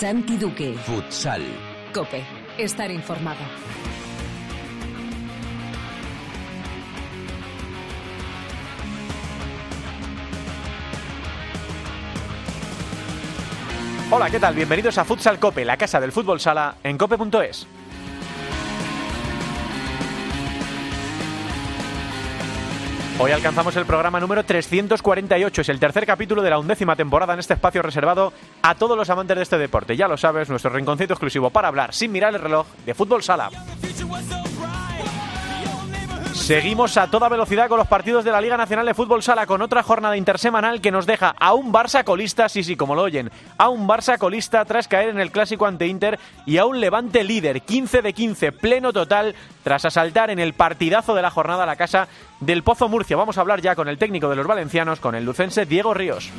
Santi Duque. Futsal. Cope. Estar informado. Hola, ¿qué tal? Bienvenidos a Futsal Cope, la casa del fútbol sala en cope.es. Hoy alcanzamos el programa número 348, es el tercer capítulo de la undécima temporada en este espacio reservado a todos los amantes de este deporte. Ya lo sabes, nuestro rinconcito exclusivo para hablar sin mirar el reloj de fútbol sala. Seguimos a toda velocidad con los partidos de la Liga Nacional de Fútbol Sala con otra jornada intersemanal que nos deja a un Barça colista, sí, sí, como lo oyen, a un Barça colista tras caer en el clásico ante Inter y a un Levante líder, 15 de 15, pleno total, tras asaltar en el partidazo de la jornada a la casa del Pozo Murcia. Vamos a hablar ya con el técnico de los valencianos, con el lucense Diego Ríos.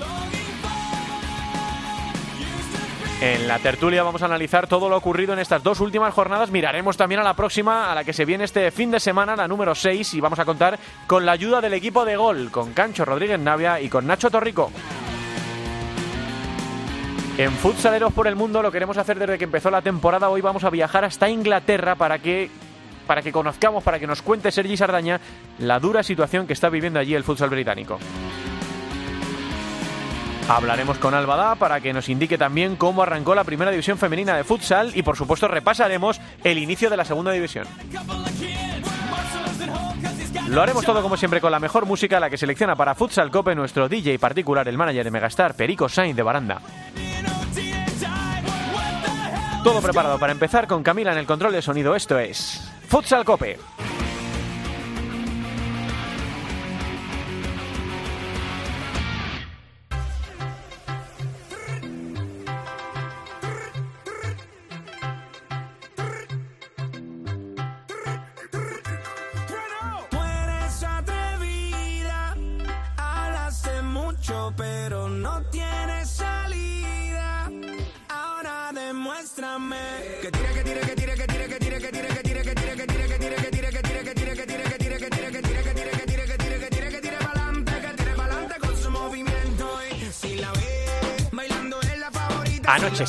En la tertulia vamos a analizar todo lo ocurrido en estas dos últimas jornadas. Miraremos también a la próxima, a la que se viene este fin de semana, la número 6, y vamos a contar con la ayuda del equipo de gol, con Cancho Rodríguez Navia y con Nacho Torrico. En Futsaleros por el Mundo lo queremos hacer desde que empezó la temporada. Hoy vamos a viajar hasta Inglaterra para que para que conozcamos, para que nos cuente Sergi Sardaña la dura situación que está viviendo allí el futsal británico. Hablaremos con Albada para que nos indique también cómo arrancó la primera división femenina de futsal y por supuesto repasaremos el inicio de la segunda división. Lo haremos todo como siempre con la mejor música, la que selecciona para Futsal Cope nuestro DJ particular, el manager de Megastar, Perico Sainz de Baranda. Todo preparado para empezar con Camila en el control de sonido. Esto es Futsal Cope.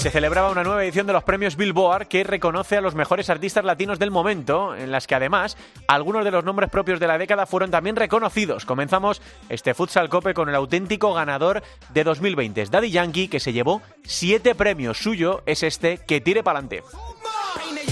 Se celebraba una nueva edición de los premios Billboard que reconoce a los mejores artistas latinos del momento, en las que además algunos de los nombres propios de la década fueron también reconocidos. Comenzamos este Futsal Cope con el auténtico ganador de 2020, es Daddy Yankee, que se llevó siete premios. Suyo es este, que tire pa'lante. Peine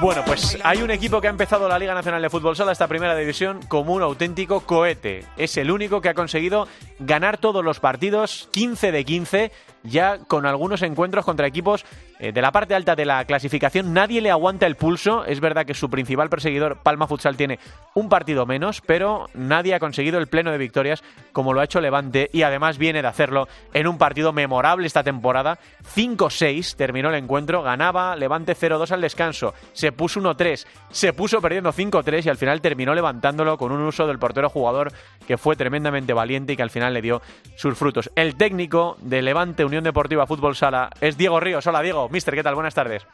Bueno, pues hay un equipo que ha empezado la Liga Nacional de Fútbol Sala, esta primera división, como un auténtico cohete. Es el único que ha conseguido ganar todos los partidos, 15 de 15, ya con algunos encuentros contra equipos eh, de la parte alta de la clasificación. Nadie le aguanta el pulso. Es verdad que su principal perseguidor, Palma Futsal, tiene un partido menos, pero nadie ha conseguido el pleno de victorias como lo ha hecho Levante y además viene de hacerlo en un partido memorable esta temporada. 5-6 terminó el encuentro, ganaba Levante 0-2 al descanso, se puso 1-3, se puso perdiendo 5-3 y al final terminó levantándolo con un uso del portero jugador que fue tremendamente valiente y que al final le dio sus frutos. El técnico de Levante Unión Deportiva Fútbol Sala es Diego Ríos. Hola Diego, mister, ¿qué tal? Buenas tardes.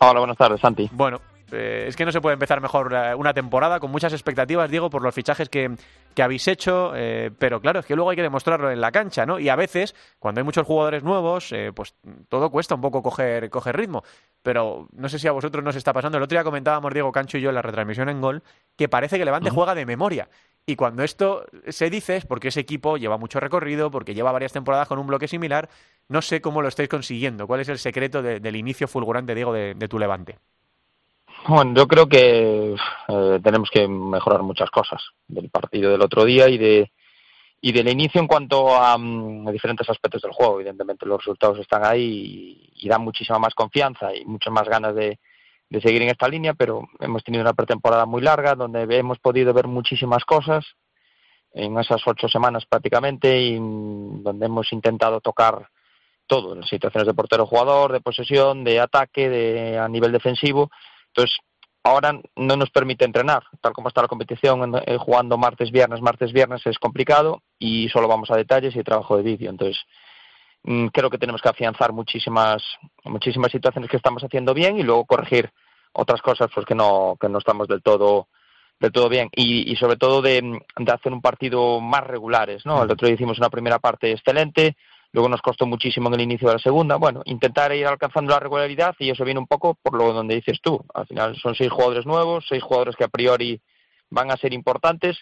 Hola, buenas tardes, Santi. Bueno, eh, es que no se puede empezar mejor eh, una temporada con muchas expectativas, Diego, por los fichajes que, que habéis hecho, eh, pero claro, es que luego hay que demostrarlo en la cancha, ¿no? Y a veces, cuando hay muchos jugadores nuevos, eh, pues todo cuesta un poco coger, coger ritmo. Pero no sé si a vosotros nos está pasando. El otro día comentábamos, Diego Cancho y yo, en la retransmisión en Gol, que parece que Levante juega de memoria. Y cuando esto se dice es porque ese equipo lleva mucho recorrido, porque lleva varias temporadas con un bloque similar. No sé cómo lo estáis consiguiendo. ¿Cuál es el secreto de- del inicio fulgurante, Diego, de, de tu Levante? Bueno, yo creo que eh, tenemos que mejorar muchas cosas del partido del otro día y de y del inicio en cuanto a, mm, a diferentes aspectos del juego. Evidentemente los resultados están ahí y, y dan muchísima más confianza y muchas más ganas de, de seguir en esta línea, pero hemos tenido una pretemporada muy larga donde hemos podido ver muchísimas cosas en esas ocho semanas prácticamente y mm, donde hemos intentado tocar todo, en situaciones de portero jugador, de posesión, de ataque, de a nivel defensivo. Entonces, ahora no nos permite entrenar, tal como está la competición, eh, jugando martes, viernes, martes, viernes es complicado y solo vamos a detalles y trabajo de vídeo. Entonces, mm, creo que tenemos que afianzar muchísimas, muchísimas situaciones que estamos haciendo bien y luego corregir otras cosas pues que no, que no estamos del todo del todo bien y, y sobre todo de, de, hacer un partido más regulares, ¿no? El otro día hicimos una primera parte excelente, luego nos costó muchísimo en el inicio de la segunda, bueno, intentar ir alcanzando la regularidad y eso viene un poco por lo donde dices tú, al final son seis jugadores nuevos, seis jugadores que a priori van a ser importantes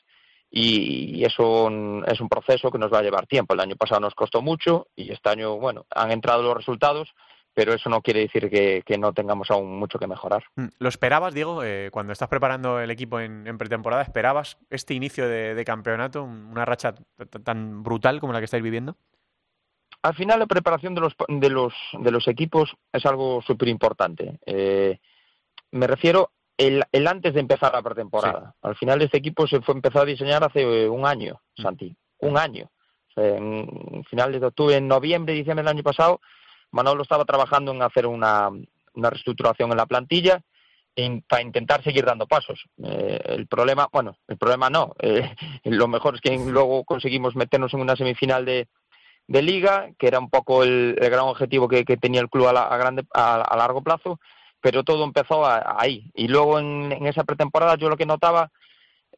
y eso es un proceso que nos va a llevar tiempo. El año pasado nos costó mucho y este año, bueno, han entrado los resultados, pero eso no quiere decir que, no tengamos aún mucho que mejorar. Mm, ¿Lo esperabas, Diego, eh, cuando estás preparando el equipo en, en pretemporada? ¿Esperabas este inicio de, de, campeonato, una racha tan brutal como la que estáis viviendo? Al final, la preparación de los, de los, de los equipos es algo súper importante. Eh, me refiero el, el, antes de empezar la pretemporada. Sí. Al final, este equipo se fue empezó a diseñar hace un año, Santi, un año. O sea, en finales de octubre, en noviembre, diciembre del año pasado, Manolo estaba trabajando en hacer una, una reestructuración en la plantilla en, para intentar seguir dando pasos. Eh, el problema, bueno, el problema no. Eh, lo mejor es que luego conseguimos meternos en una semifinal de, de liga, que era un poco el, gran objetivo que, tenía el club a, la, a grande, a, largo plazo, pero todo empezó ahí. Y luego en, esa pretemporada yo lo que notaba,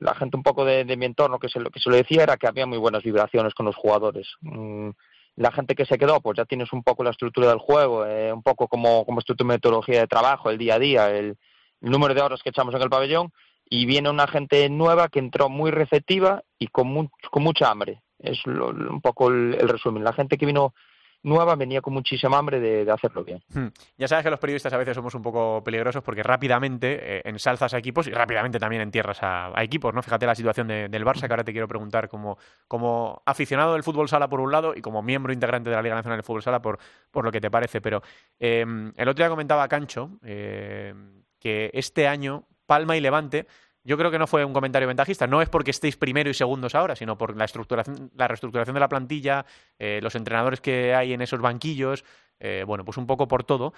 la gente un poco de, mi entorno que se, lo, que se lo decía, era que había muy buenas vibraciones con los jugadores. Mm, la gente que se quedó, pues ya tienes un poco la estructura del juego, eh, un poco como, como es metodología de trabajo, el día a día, el, número de horas que echamos en el pabellón, y viene una gente nueva que entró muy receptiva y con, con mucha hambre. Es lo, un poco el, resumen. La gente que vino nueva venía con muchísima hambre de, hacerlo bien. Hmm. Ya sabes que los periodistas a veces somos un poco peligrosos porque rápidamente eh, ensalzas a equipos y rápidamente también entierras a, a equipos, ¿no? Fíjate la situación de, del Barça, que ahora te quiero preguntar como, como aficionado del fútbol sala por un lado y como miembro integrante de la Liga Nacional de Fútbol Sala por, por lo que te parece. Pero eh, el otro día comentaba Cancho eh, que este año Palma y Levante yo creo que no fue un comentario ventajista. No es porque estéis primero y segundos ahora, sino por la, estructuración, la reestructuración de la plantilla, eh, los entrenadores que hay en esos banquillos, eh, bueno, pues un poco por todo.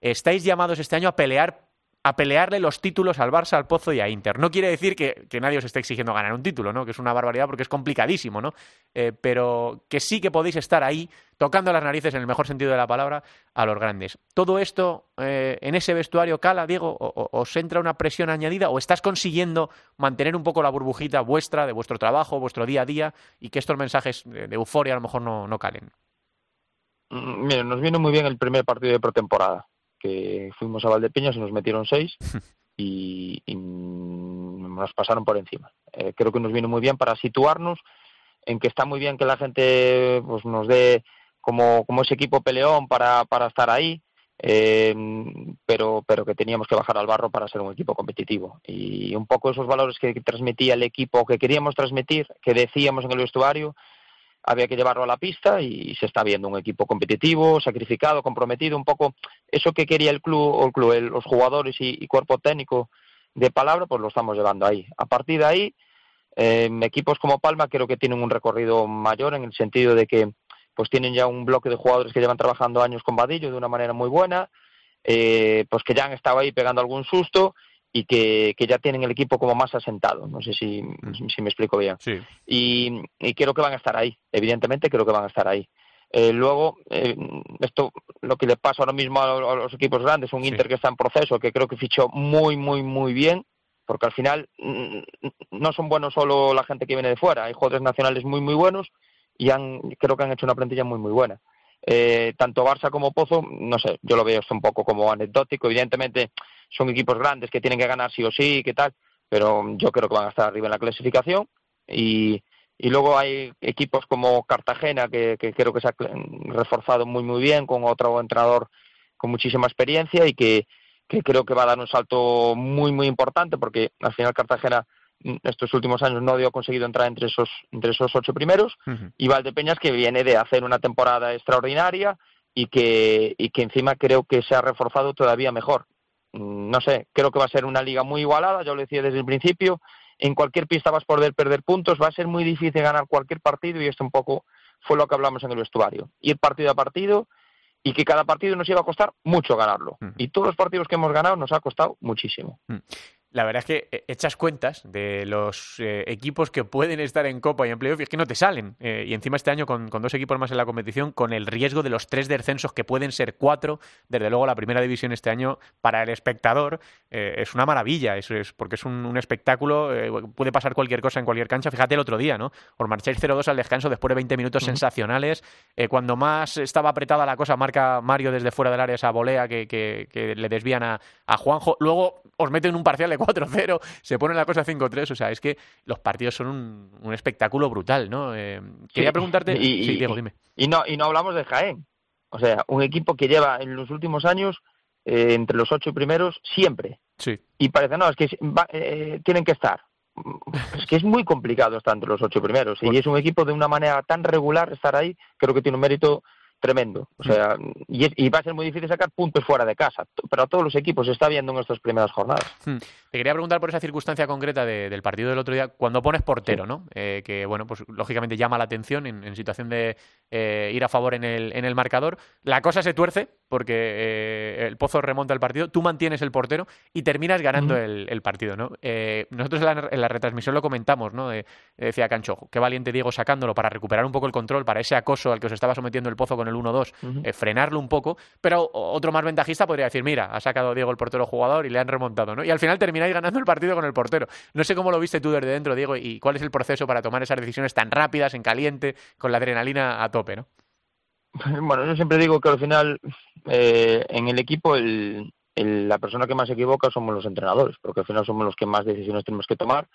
Estáis llamados este año a pelear a pelearle los títulos al Barça, al Pozo y a Inter. No quiere decir que, nadie os esté exigiendo ganar un título, ¿no? Que es una barbaridad porque es complicadísimo, ¿no? Eh, pero que sí que podéis estar ahí tocando las narices, en el mejor sentido de la palabra, a los grandes. ¿Todo esto eh, en ese vestuario cala, Diego? O, o, ¿Os entra una presión añadida o estás consiguiendo mantener un poco la burbujita vuestra, de vuestro trabajo, vuestro día a día, y que estos mensajes de, euforia a lo mejor no, no calen? Mm, Mira, nos vino muy bien el primer partido de pretemporada que fuimos a Valdepeñas y nos metieron seis y, y nos pasaron por encima. Eh, creo que nos vino muy bien para situarnos en que está muy bien que la gente pues, nos dé como, como ese equipo peleón para, para estar ahí, eh, pero, pero que teníamos que bajar al barro para ser un equipo competitivo. Y un poco esos valores que transmitía el equipo, que queríamos transmitir, que decíamos en el vestuario, había que llevarlo a la pista y se está viendo un equipo competitivo, sacrificado, comprometido, un poco eso que quería el club, o el club el, los jugadores y, cuerpo técnico de palabra, pues lo estamos llevando ahí. A partir de ahí, eh, equipos como Palma creo que tienen un recorrido mayor en el sentido de que pues tienen ya un bloque de jugadores que llevan trabajando años con Vadillo de una manera muy buena, eh, pues que ya han estado ahí pegando algún susto y que, que, ya tienen el equipo como más asentado. No sé si, mm. si me explico bien. Sí. Y, y, creo que van a estar ahí, evidentemente creo que van a estar ahí. Eh, luego, eh, esto lo que le pasa ahora mismo a, a los equipos grandes, un sí. Inter que está en proceso, que creo que fichó muy, muy, muy bien, porque al final mm, no son buenos solo la gente que viene de fuera, hay jugadores nacionales muy, muy buenos y han, creo que han hecho una plantilla muy, muy buena. Eh, tanto Barça como Pozo, no sé, yo lo veo esto un poco como anecdótico. Evidentemente son equipos grandes que tienen que ganar sí o sí, qué tal, pero yo creo que van a estar arriba en la clasificación. Y, y luego hay equipos como Cartagena, que, que creo que se ha reforzado muy, muy bien, con otro entrenador con muchísima experiencia y que, que creo que va a dar un salto muy, muy importante, porque al final Cartagena estos últimos años no dio conseguido entrar entre esos entre esos ocho primeros uh -huh. y Valdepeñas que viene de hacer una temporada extraordinaria y que y que encima creo que se ha reforzado todavía mejor no sé creo que va a ser una liga muy igualada yo lo decía desde el principio en cualquier pista vas a poder perder puntos va a ser muy difícil ganar cualquier partido y esto un poco fue lo que hablamos en el vestuario ir partido a partido y que cada partido nos iba a costar mucho ganarlo. Uh -huh. Y todos los partidos que hemos ganado nos ha costado muchísimo. Uh -huh. La verdad es que eh, echas cuentas de los eh, equipos que pueden estar en Copa y en Playoff y es que no te salen. Eh, y encima este año con, dos equipos más en la competición, con el riesgo de los tres descensos que pueden ser cuatro, desde luego la primera división este año para el espectador es una maravilla, eso es porque es un, espectáculo, puede pasar cualquier cosa en cualquier cancha. Fíjate el otro día, ¿no? Por marcháis 0-2 al descanso después de 20 minutos sensacionales. cuando más estaba apretada la cosa, marca Mario desde fuera del área esa volea que, le desvían a, a Juanjo. Luego os meten un parcial de 4-0, se pone la cosa 5-3, o sea, es que los partidos son un, espectáculo brutal, ¿no? Eh, quería preguntarte... Y, sí, Diego, dime. Y no, y no hablamos de Jaén, o sea, un equipo que lleva en los últimos años eh, entre los ocho primeros siempre. Sí. Y parece, no, es que eh, tienen que estar. Es que es muy complicado estar entre los ocho primeros. Y es un equipo de una manera tan regular estar ahí, creo que tiene un mérito tremendo. O sea, y, va a ser muy difícil sacar puntos fuera de casa, pero a todos los equipos se está viendo en estas primeras jornadas. Hmm. Te quería preguntar por esa circunstancia concreta del partido del otro día, cuando pones portero, ¿no? Eh, que, bueno, pues lógicamente llama la atención en, situación de eh, ir a favor en el, en el marcador. La cosa se tuerce porque eh, el Pozo remonta el partido, tú mantienes el portero y terminas ganando el, partido, ¿no? nosotros en la, retransmisión lo comentamos, ¿no? decía Canchojo, qué valiente Diego sacándolo para recuperar un poco el control, para ese acoso al que os estaba sometiendo el Pozo con el 1-2, eh, frenarlo un poco, pero otro más ventajista podría decir, mira, ha sacado Diego el portero jugador y le han remontado, ¿no? Y al final termináis ganando el partido con el portero. No sé cómo lo viste tú desde dentro, Diego, y cuál es el proceso para tomar esas decisiones tan rápidas, en caliente, con la adrenalina a tope, ¿no? Bueno, yo siempre digo que al final eh, en el equipo la persona que más se equivoca somos los entrenadores, porque al final somos los que más decisiones tenemos que tomar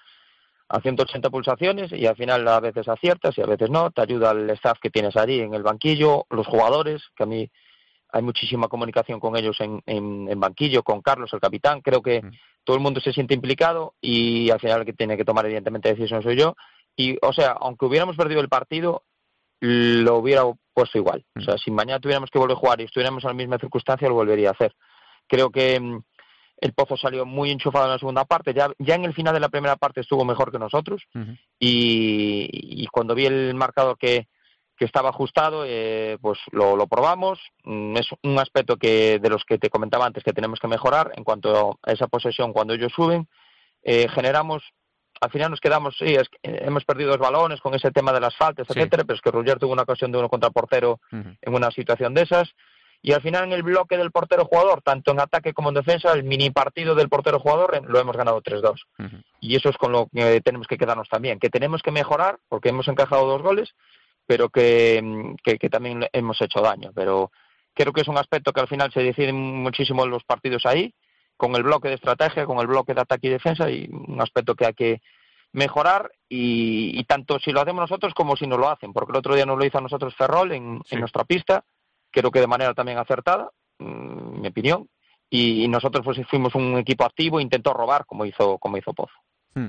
a 180 pulsaciones y al final a veces aciertas y a veces no, te ayuda el staff que tienes allí en el banquillo, los jugadores, que a mí hay muchísima comunicación con ellos en, en, banquillo, con Carlos, el capitán, creo que mm. todo el mundo se siente implicado y al final el que tiene que tomar evidentemente decisión soy yo y o sea, aunque hubiéramos perdido el partido, lo hubiera puesto igual, o sea, mm. si mañana tuviéramos que volver a jugar y estuviéramos en la misma circunstancia, lo volvería a hacer. Creo que mm, el Pozo salió muy enchufado en la segunda parte. Ya, ya en el final de la primera parte estuvo mejor que nosotros. y, cuando vi el marcador que, que estaba ajustado, eh, pues lo, lo, probamos. Mm, es un aspecto que de los que te comentaba antes que tenemos que mejorar en cuanto a esa posesión cuando ellos suben. Eh, generamos, al final nos quedamos, sí, es eh, hemos perdido dos balones con ese tema de las faltas, etcétera, pero es que Roger tuvo una ocasión de uno contra portero en una situación de esas. Y al final en el bloque del portero jugador, tanto en ataque como en defensa, el mini partido del portero jugador lo hemos ganado 3-2. Y eso es con lo que tenemos que quedarnos también, que tenemos que mejorar porque hemos encajado dos goles, pero que, que, también hemos hecho daño. Pero creo que es un aspecto que al final se deciden muchísimo los partidos ahí, con el bloque de estrategia, con el bloque de ataque y defensa, y un aspecto que hay que mejorar y, tanto si lo hacemos nosotros como si nos lo hacen, porque el otro día nos lo hizo a nosotros Ferrol en, en nuestra pista creo que de manera también acertada, mm, mi opinión, y, nosotros pues fuimos un equipo activo e intentó robar como hizo, como hizo Pozo. Hmm.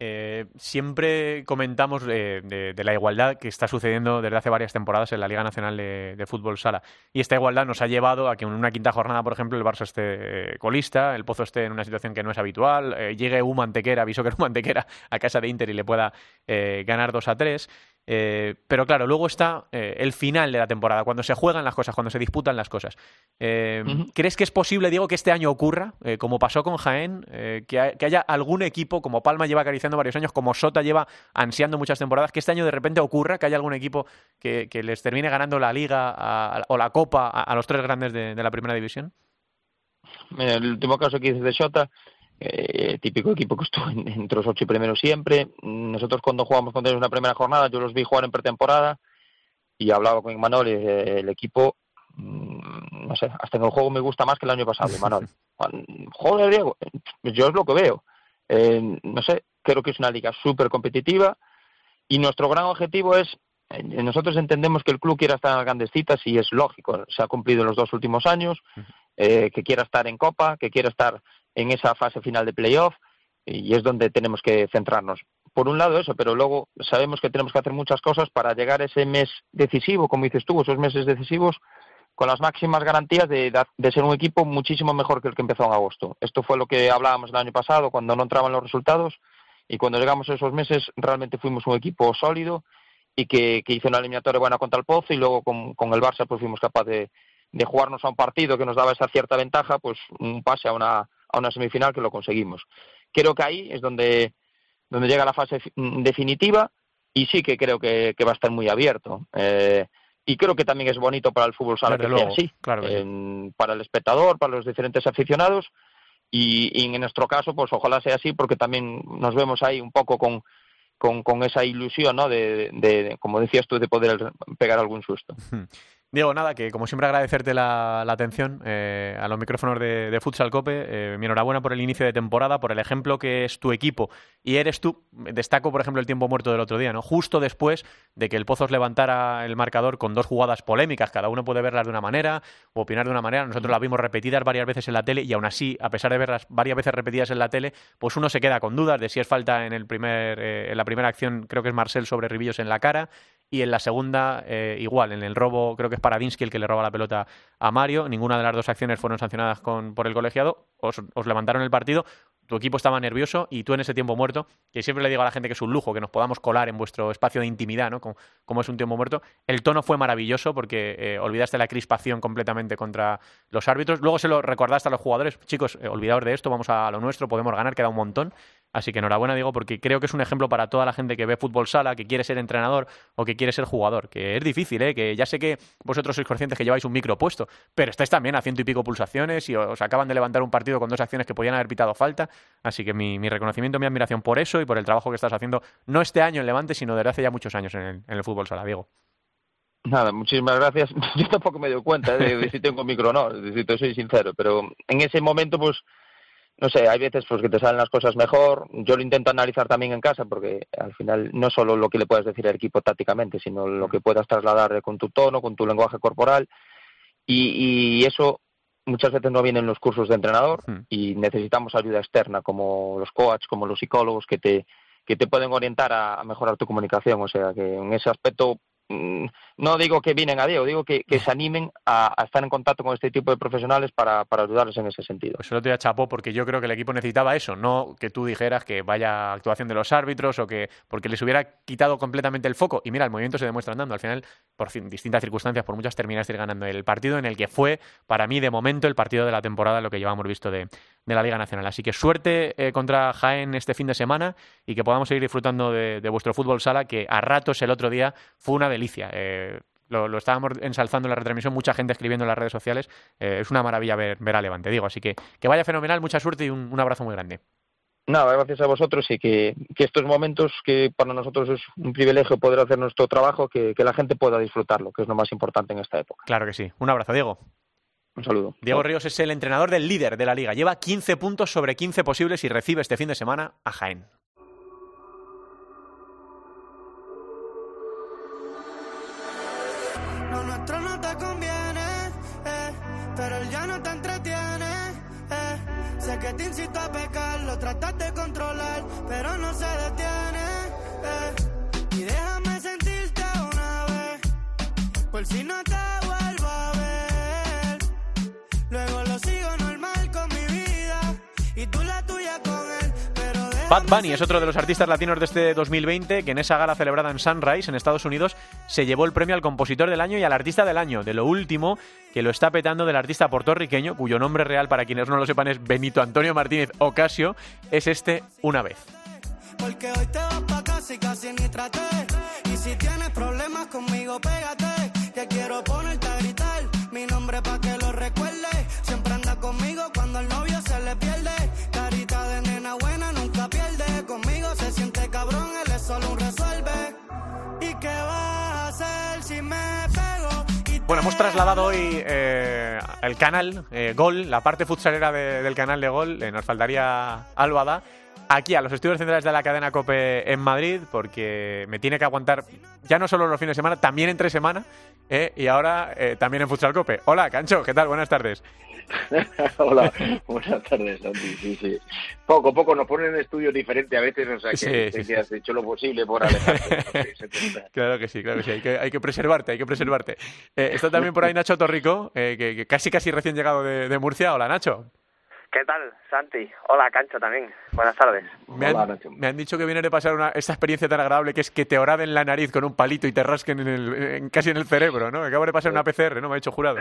Eh, siempre comentamos de, la igualdad que está sucediendo desde hace varias temporadas en la Liga Nacional de, Fútbol Sala. Y esta igualdad nos ha llevado a que en una quinta jornada, por ejemplo, el Barça esté eh, colista, el Pozo esté en una situación que no es habitual, eh, llegue un Mantequera, aviso que es un Mantequera, a casa de Inter y le pueda ganar 2 a 3. Eh, pero claro, luego está eh, el final de la temporada, cuando se juegan las cosas, cuando se disputan las cosas. Eh, ¿Crees que es posible, Diego, que este año ocurra, como pasó con Jaén, que, haya algún equipo, como Palma lleva acariciando varios años, como Sota lleva ansiando muchas temporadas, que este año de repente ocurra, que haya algún equipo que, les termine ganando la Liga o la Copa a, los tres grandes de, la Primera División? el último caso que dices de Sota eh, típico equipo que estuvo entre los ocho y primeros siempre. Nosotros cuando jugamos contra ellos una primera jornada, yo los vi jugar en pretemporada y hablaba con Imanol y eh, el equipo, mm, no sé, hasta en el juego me gusta más que el año pasado, Imanol. Joder, Diego, yo es lo que veo. Eh, no sé, creo que es una liga súper competitiva y nuestro gran objetivo es, eh, nosotros entendemos que el club quiera estar en las grandes citas y es lógico, se ha cumplido en los dos últimos años, que quiera estar en Copa, que quiera estar en esa fase final de playoff y es donde tenemos que centrarnos. Por un lado eso, pero luego sabemos que tenemos que hacer muchas cosas para llegar a ese mes decisivo, como dices tú, esos meses decisivos con las máximas garantías de, de, ser un equipo muchísimo mejor que el que empezó en agosto. Esto fue lo que hablábamos el año pasado cuando no entraban los resultados y cuando llegamos a esos meses realmente fuimos un equipo sólido y que, hizo una eliminatoria buena contra el Pozo y luego con, con el Barça pues fuimos capaces de, de jugarnos a un partido que nos daba esa cierta ventaja, pues un pase a una a una semifinal que lo conseguimos. creo que ahí es donde, donde llega la fase definitiva y sí que creo que, va a estar muy abierto. Eh, y creo que también es bonito para el fútbol sala que sea así, claro para el espectador, para los diferentes aficionados y, en nuestro caso, pues ojalá sea así porque también nos vemos ahí un poco con, con, con esa ilusión, ¿no? De, de, como decías tú, de poder pegar algún susto. Diego, nada, que como siempre agradecerte la, atención eh, a los micrófonos de, Futsal Cope. Eh, mi enhorabuena por el inicio de temporada, por el ejemplo que es tu equipo y eres tú. Destaco, por ejemplo, el tiempo muerto del otro día, ¿no? Justo después de que el Pozos levantara el marcador con dos jugadas polémicas. Cada uno puede verlas de una manera o opinar de una manera. Nosotros las vimos repetidas varias veces en la tele y aún así, a pesar de verlas varias veces repetidas en la tele, pues uno se queda con dudas de si es falta en, el primer, eh, en la primera acción, creo que es Marcel sobre Ribillos en la cara y en la segunda eh, igual, en el robo creo que es Paradinsky el que le roba la pelota a Mario, ninguna de las dos acciones fueron sancionadas con, por el colegiado, os, os levantaron el partido, tu equipo estaba nervioso y tú en ese tiempo muerto, que siempre le digo a la gente que es un lujo que nos podamos colar en vuestro espacio de intimidad, ¿no? Como, es un tiempo muerto. El tono fue maravilloso porque eh, olvidaste la crispación completamente contra los árbitros. Luego se lo recordaste a los jugadores, chicos, eh, olvidaos de esto, vamos a lo nuestro, podemos ganar, queda un montón. Así que enhorabuena, digo, porque creo que es un ejemplo para toda la gente que ve fútbol sala, que quiere ser entrenador o que quiere ser jugador. Que es difícil, ¿eh? Que ya sé que vosotros sois conscientes que lleváis un micro puesto, pero estáis también a ciento y pico pulsaciones y os acaban de levantar un partido con dos acciones que podían haber pitado falta. Así que mi, reconocimiento, mi admiración por eso y por el trabajo que estás haciendo, no este año en Levante, sino desde hace ya muchos años en el, fútbol sala, Diego. Nada, muchísimas gracias. Yo tampoco me doy cuenta de, si tengo micro o no, si te soy sincero, pero en ese momento, pues no sé, hay veces pues que te salen las cosas mejor. Yo lo intento analizar también en casa porque al final no solo lo que le puedes decir al equipo tácticamente, sino lo que puedas trasladar con tu tono, con tu lenguaje corporal. Y, eso muchas veces no viene en los cursos de entrenador hmm. y necesitamos ayuda externa como los coaches, como los psicólogos que te que te pueden orientar a mejorar tu comunicación. O sea que en ese aspecto no digo que vienen a Diego, digo que, se animen a, estar en contacto con este tipo de profesionales para, para ayudarles en ese sentido. Pues solo te chapó porque yo creo que el equipo necesitaba eso, no que tú dijeras que vaya actuación de los árbitros o que porque les hubiera quitado completamente el foco. Y mira, el movimiento se demuestra andando. Al final, por distintas circunstancias, por muchas terminaste ganando el partido en el que fue, para mí, de momento, el partido de la temporada, lo que llevamos visto de, la Liga Nacional. Así que suerte eh, contra Jaén este fin de semana y que podamos seguir disfrutando de, de vuestro fútbol sala, que a ratos el otro día fue una de delicia. Eh, lo, estábamos ensalzando en la retransmisión, mucha gente escribiendo en las redes sociales. Eh, es una maravilla ver, a Levante, digo. Así que que vaya fenomenal, mucha suerte y un, abrazo muy grande. Nada, gracias a vosotros y que, estos momentos que para nosotros es un privilegio poder hacer nuestro trabajo, que, la gente pueda disfrutarlo, que es lo más importante en esta época. Claro que sí. Un abrazo, Diego. Un saludo. Diego Ríos es el entrenador del líder de la liga. Lleva 15 puntos sobre 15 posibles y recibe este fin de semana a Jaén. que te incito a pecar, lo tratas de controlar, pero no se detiene. Eh. Y déjame sentirte una vez, por si no te Bad Bunny es otro de los artistas latinos de este 2020 que en esa gala celebrada en Sunrise, en Estados Unidos, se llevó el premio al compositor del año y al artista del año. De lo último que lo está petando del artista puertorriqueño, cuyo nombre real, para quienes no lo sepan, es Benito Antonio Martínez Ocasio, es este Una vez. Porque hoy te vas pa' casa y casi ni traté. Y si tienes problemas conmigo, pégate. Que quiero ponerte a gritar mi nombre pa' que lo recuerde. Siempre anda conmigo Bueno, hemos trasladado hoy eh, el canal eh, Gol, la parte futsalera del canal de Gol, eh, nos faltaría Álvada, aquí a los estudios centrales de la cadena COPE en Madrid, porque me tiene que aguantar ya no solo los fines de semana, también entre semana, y ahora también en Futsal COPE. Hola, Cancho, ¿qué tal? Buenas tardes. Hola, buenas tardes, Santi. Sí, sí. Poco a poco nos ponen en estudios diferentes a veces, o sea que, has hecho lo posible por alejarte. claro que sí, claro que sí. Hay que, hay que preservarte, hay que preservarte. Eh, está también por ahí Nacho Torrico, eh, que, casi casi recién llegado de, Murcia. Hola, Nacho. ¿Qué tal, Santi? Hola, Cancho también. Buenas tardes. Me han, me han dicho que viene de pasar una, esta experiencia tan agradable que es que te oraden la nariz con un palito y te rasquen en el, casi en el cerebro, ¿no? Acabo de pasar una PCR, ¿no? Me ha hecho jurado.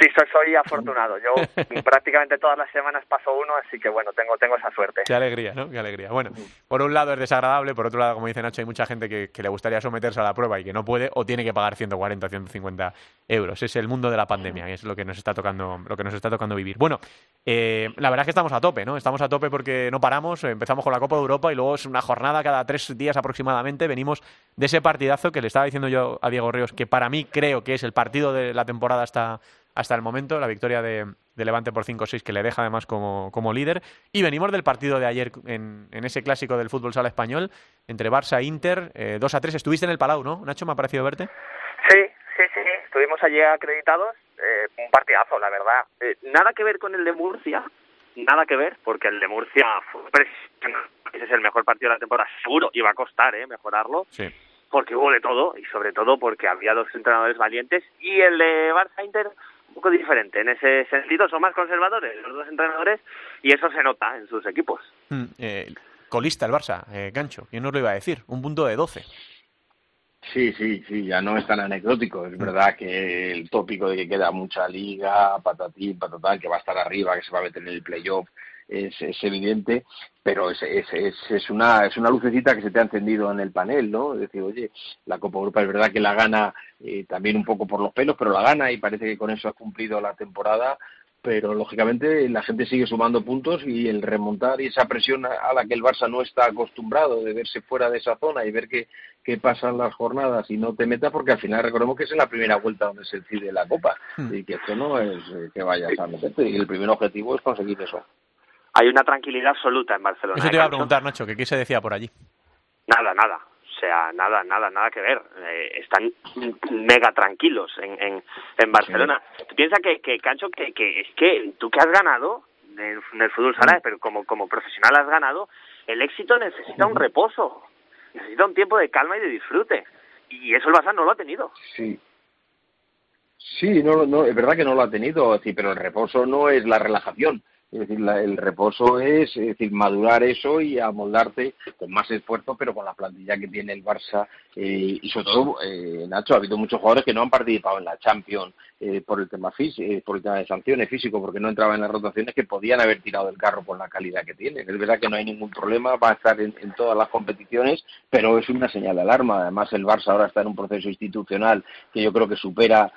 Sí, soy, soy afortunado. Yo prácticamente todas las semanas paso uno, así que bueno, tengo, tengo esa suerte. Qué alegría, ¿no? Qué alegría. Bueno, por un lado es desagradable, por otro lado, como dice Nacho, hay mucha gente que, que le gustaría someterse a la prueba y que no puede o tiene que pagar 140, 150 euros. Es el mundo de la pandemia y es lo que nos está tocando, lo que nos está tocando vivir. Bueno, eh, la verdad es que estamos a tope, ¿no? Estamos a tope porque no paramos, empezamos con la Copa de Europa y luego es una jornada cada tres días aproximadamente. Venimos de ese partidazo que le estaba diciendo yo a Diego Ríos, que para mí creo que es el partido de la temporada hasta hasta el momento, la victoria de, Levante por 5-6 que le deja además como, como, líder. Y venimos del partido de ayer en, ese clásico del fútbol sala español entre Barça e Inter, eh, 2 a 3. Estuviste en el Palau, ¿no? Nacho, me ha parecido verte. Sí, sí, sí. Estuvimos allí acreditados. Eh, un partidazo, la verdad. Eh, nada que ver con el de Murcia, nada que ver, porque el de Murcia fue Ese es el mejor partido de la temporada, seguro. Iba a costar, ¿eh? Mejorarlo. Sí porque hubo de todo y sobre todo porque había dos entrenadores valientes y el de Barça Inter un poco diferente. En ese sentido son más conservadores los dos entrenadores y eso se nota en sus equipos. Mm, eh, colista el Barça, eh, Gancho, ¿quién nos lo iba a decir? Un punto de 12. Sí, sí, sí, ya no es tan anecdótico. Es verdad que el tópico de que queda mucha liga, patatín, patatán, que va a estar arriba, que se va a meter en el playoff, es, es evidente, pero es, es, es, una, es una lucecita que se te ha encendido en el panel, ¿no? Es decir, oye, la Copa Europa es verdad que la gana eh, también un poco por los pelos, pero la gana y parece que con eso ha cumplido la temporada, pero lógicamente la gente sigue sumando puntos y el remontar y esa presión a la que el Barça no está acostumbrado de verse fuera de esa zona y ver qué pasan las jornadas y no te meta porque al final recordemos que es en la primera vuelta donde se decide la Copa hmm. y que esto no es eh, que vayas a meterte y el primer objetivo es conseguir eso hay una tranquilidad absoluta en Barcelona. Eso te iba a preguntar, Nacho, que qué se decía por allí. Nada, nada. O sea, nada, nada, nada que ver. Eh, están mega tranquilos en, en, en Barcelona. Tú piensas que, que Cancho, que, que es que tú que has ganado en, el fútbol sala, pero como, como profesional has ganado, el éxito necesita un reposo, necesita un tiempo de calma y de disfrute. Y eso el Barça no lo ha tenido. Sí, Sí, no, no, es verdad que no lo ha tenido, sí, pero el reposo no es la relajación. Es decir, el reposo es, es decir, madurar eso y amoldarte con más esfuerzo, pero con la plantilla que tiene el Barça. Eh, y sobre todo, eh, Nacho, ha habido muchos jugadores que no han participado en la Champions eh, por el tema físico, por el tema de sanciones físico, porque no entraban en las rotaciones que podían haber tirado el carro por la calidad que tiene. Es verdad que no hay ningún problema, va a estar en, todas las competiciones, pero es una señal de alarma. Además, el Barça ahora está en un proceso institucional que yo creo que supera